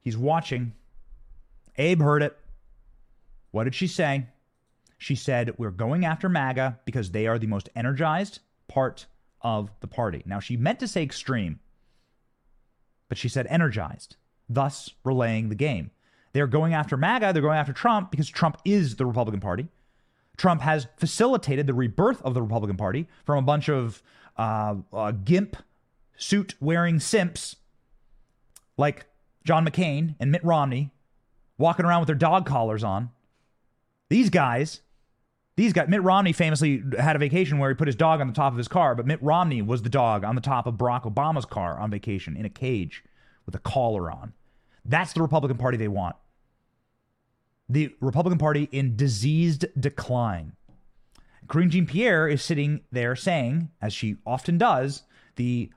He's watching. Abe heard it. What did she say? She said, We're going after MAGA because they are the most energized part of the party. Now, she meant to say extreme, but she said energized, thus relaying the game. They're going after MAGA, they're going after Trump because Trump is the Republican Party. Trump has facilitated the rebirth of the Republican Party from a bunch of uh, uh, gimp suit wearing simps like John McCain and Mitt Romney walking around with their dog collars on. These guys, these guys, Mitt Romney famously had a vacation where he put his dog on the top of his car, but Mitt Romney was the dog on the top of Barack Obama's car on vacation in a cage with a collar on. That's the Republican Party they want the Republican Party in diseased decline. Karine Jean Pierre is sitting there saying, as she often does, the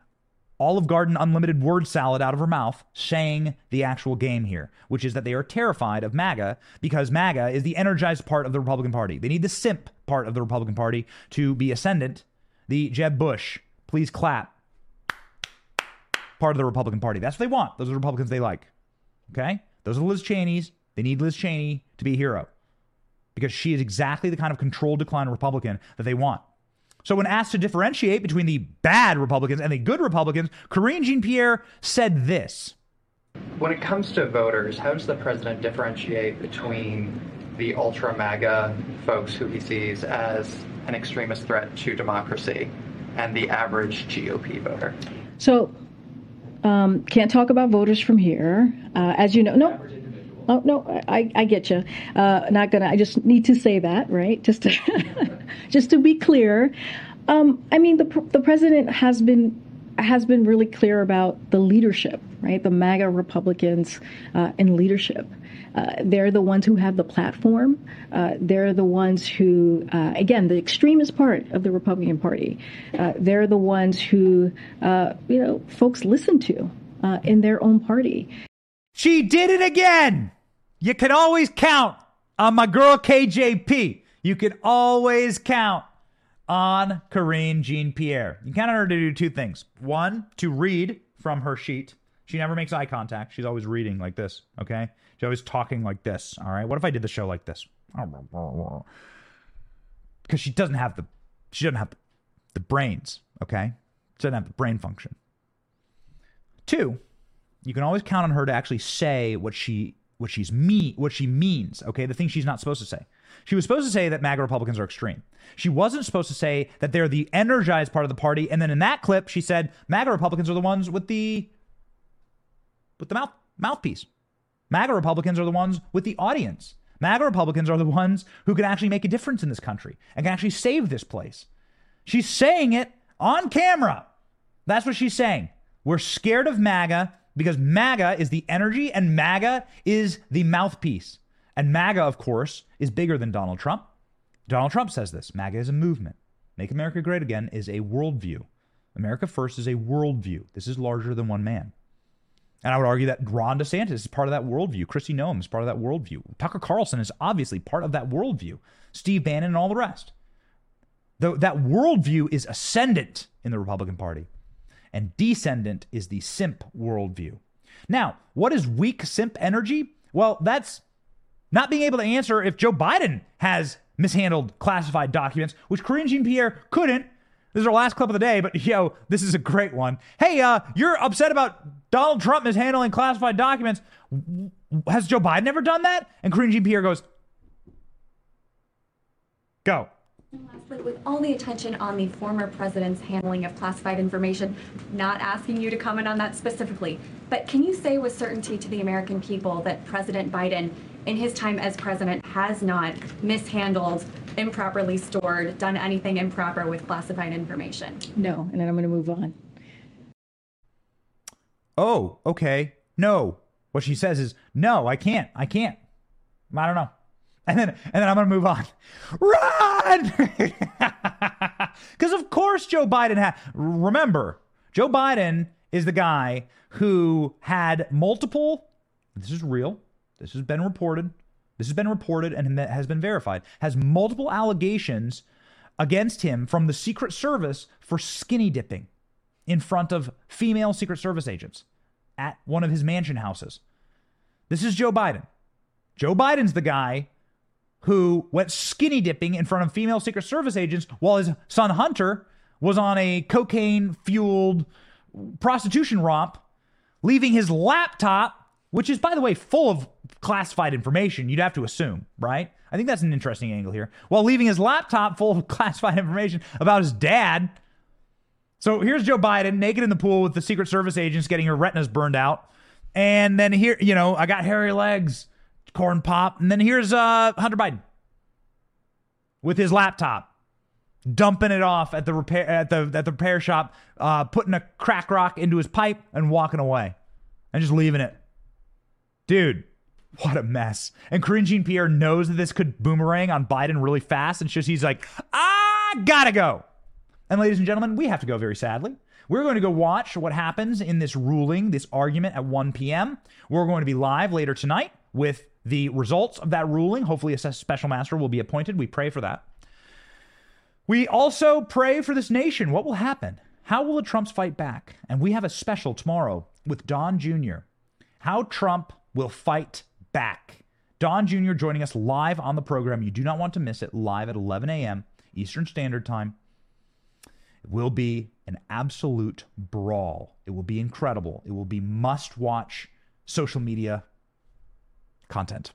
Olive Garden unlimited word salad out of her mouth, saying the actual game here, which is that they are terrified of MAGA because MAGA is the energized part of the Republican Party. They need the simp part of the Republican Party to be ascendant. The Jeb Bush, please clap, part of the Republican Party. That's what they want. Those are the Republicans they like. Okay? Those are the Liz Cheneys. They need Liz Cheney to be a hero because she is exactly the kind of controlled decline Republican that they want. So, when asked to differentiate between the bad Republicans and the good Republicans, Karine Jean Pierre said this. When it comes to voters, how does the president differentiate between the ultra MAGA folks who he sees as an extremist threat to democracy and the average GOP voter? So, um, can't talk about voters from here. Uh, as you know, no, Oh no, I, I get you. Uh, not gonna. I just need to say that, right? Just to, just to be clear. Um, I mean, the the president has been has been really clear about the leadership, right? The MAGA Republicans uh, in leadership. Uh, they're the ones who have the platform. Uh, they're the ones who, uh, again, the extremist part of the Republican Party. Uh, they're the ones who, uh, you know, folks listen to in their own party. She did it again. You can always count on my girl KJP. You can always count on Karine Jean Pierre. You count on her to do two things. One, to read from her sheet. She never makes eye contact. She's always reading like this, okay? She's always talking like this, all right? What if I did the show like this? Because she doesn't have the she doesn't have the brains, okay? She doesn't have the brain function. Two, you can always count on her to actually say what she what she's me what she means, okay? The thing she's not supposed to say. She was supposed to say that MAGA Republicans are extreme. She wasn't supposed to say that they're the energized part of the party. And then in that clip, she said MAGA Republicans are the ones with the with the mouth mouthpiece. MAGA Republicans are the ones with the audience. MAGA Republicans are the ones who can actually make a difference in this country and can actually save this place. She's saying it on camera. That's what she's saying. We're scared of MAGA because MAGA is the energy and MAGA is the mouthpiece. And MAGA, of course, is bigger than Donald Trump. Donald Trump says this MAGA is a movement. Make America Great Again is a worldview. America First is a worldview. This is larger than one man. And I would argue that Ron DeSantis is part of that worldview. Kristi Noem is part of that worldview. Tucker Carlson is obviously part of that worldview. Steve Bannon and all the rest. Though that worldview is ascendant in the Republican Party and descendant is the simp worldview. Now, what is weak simp energy? Well, that's not being able to answer if Joe Biden has mishandled classified documents, which Karine Jean Pierre couldn't. This is our last clip of the day, but yo, this is a great one. Hey, uh, you're upset about Donald Trump mishandling classified documents. Has Joe Biden ever done that? And Karine Jean Pierre goes, Go. Lastly, with all the attention on the former president's handling of classified information, not asking you to comment on that specifically, But can you say with certainty to the American people that President Biden, in his time as president, has not mishandled, improperly stored, done anything improper with classified information? No, and then I'm going to move on. Oh, okay. No. What she says is, no, I can't. I can't. I don't know. And then and then I'm gonna move on. Run! Because of course Joe Biden had remember, Joe Biden is the guy who had multiple this is real. This has been reported. This has been reported and has been verified. Has multiple allegations against him from the Secret Service for skinny dipping in front of female Secret Service agents at one of his mansion houses. This is Joe Biden. Joe Biden's the guy who went skinny dipping in front of female Secret Service agents while his son Hunter was on a cocaine fueled prostitution romp, leaving his laptop, which is, by the way, full of classified information, you'd have to assume, right? I think that's an interesting angle here. While leaving his laptop full of classified information about his dad. So here's Joe Biden naked in the pool with the Secret Service agents getting her retinas burned out. And then here, you know, I got hairy legs corn pop. And then here's uh, Hunter Biden with his laptop, dumping it off at the repair at the at the repair shop, uh, putting a crack rock into his pipe and walking away, and just leaving it. Dude, what a mess. And Karine Jean Pierre knows that this could boomerang on Biden really fast, and just he's like, I gotta go. And ladies and gentlemen, we have to go very sadly. We're going to go watch what happens in this ruling, this argument at 1 p.m. We're going to be live later tonight with the results of that ruling. Hopefully, a special master will be appointed. We pray for that. We also pray for this nation. What will happen? How will the Trumps fight back? And we have a special tomorrow with Don Jr. How Trump will fight back. Don Jr. joining us live on the program. You do not want to miss it. Live at 11 a.m. Eastern Standard Time. It will be an absolute brawl. It will be incredible. It will be must watch social media content.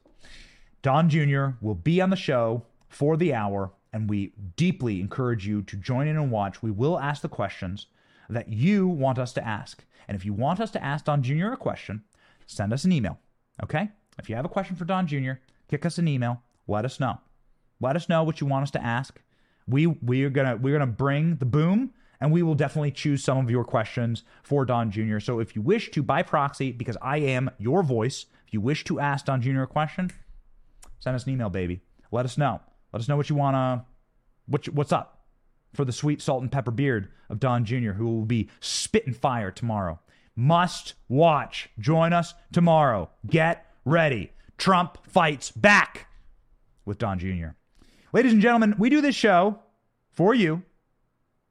Don Jr. will be on the show for the hour, and we deeply encourage you to join in and watch. We will ask the questions that you want us to ask. And if you want us to ask Don Jr. a question, send us an email. Okay? If you have a question for Don Jr., kick us an email. Let us know. Let us know what you want us to ask. We we are gonna we're gonna bring the boom, and we will definitely choose some of your questions for Don Jr. So if you wish to by proxy, because I am your voice, if you wish to ask Don Jr. a question, send us an email, baby. Let us know. Let us know what you want to, what, what's up for the sweet salt and pepper beard of Don Jr., who will be spitting fire tomorrow. Must watch. Join us tomorrow. Get ready. Trump fights back with Don Jr. Ladies and gentlemen, we do this show for you.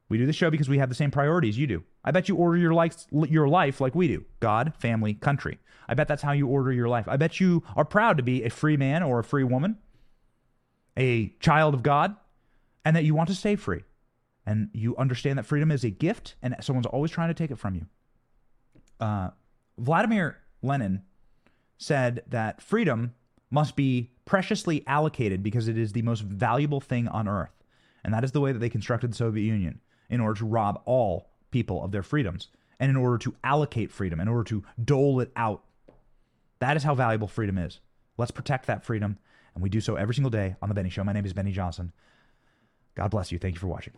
We do this show because we have the same priorities you do. I bet you order your life, your life like we do God, family, country. I bet that's how you order your life. I bet you are proud to be a free man or a free woman, a child of God, and that you want to stay free. And you understand that freedom is a gift and someone's always trying to take it from you. Uh, Vladimir Lenin said that freedom must be preciously allocated because it is the most valuable thing on earth. And that is the way that they constructed the Soviet Union in order to rob all people of their freedoms and in order to allocate freedom, in order to dole it out that is how valuable freedom is. Let's protect that freedom, and we do so every single day on The Benny Show. My name is Benny Johnson. God bless you. Thank you for watching.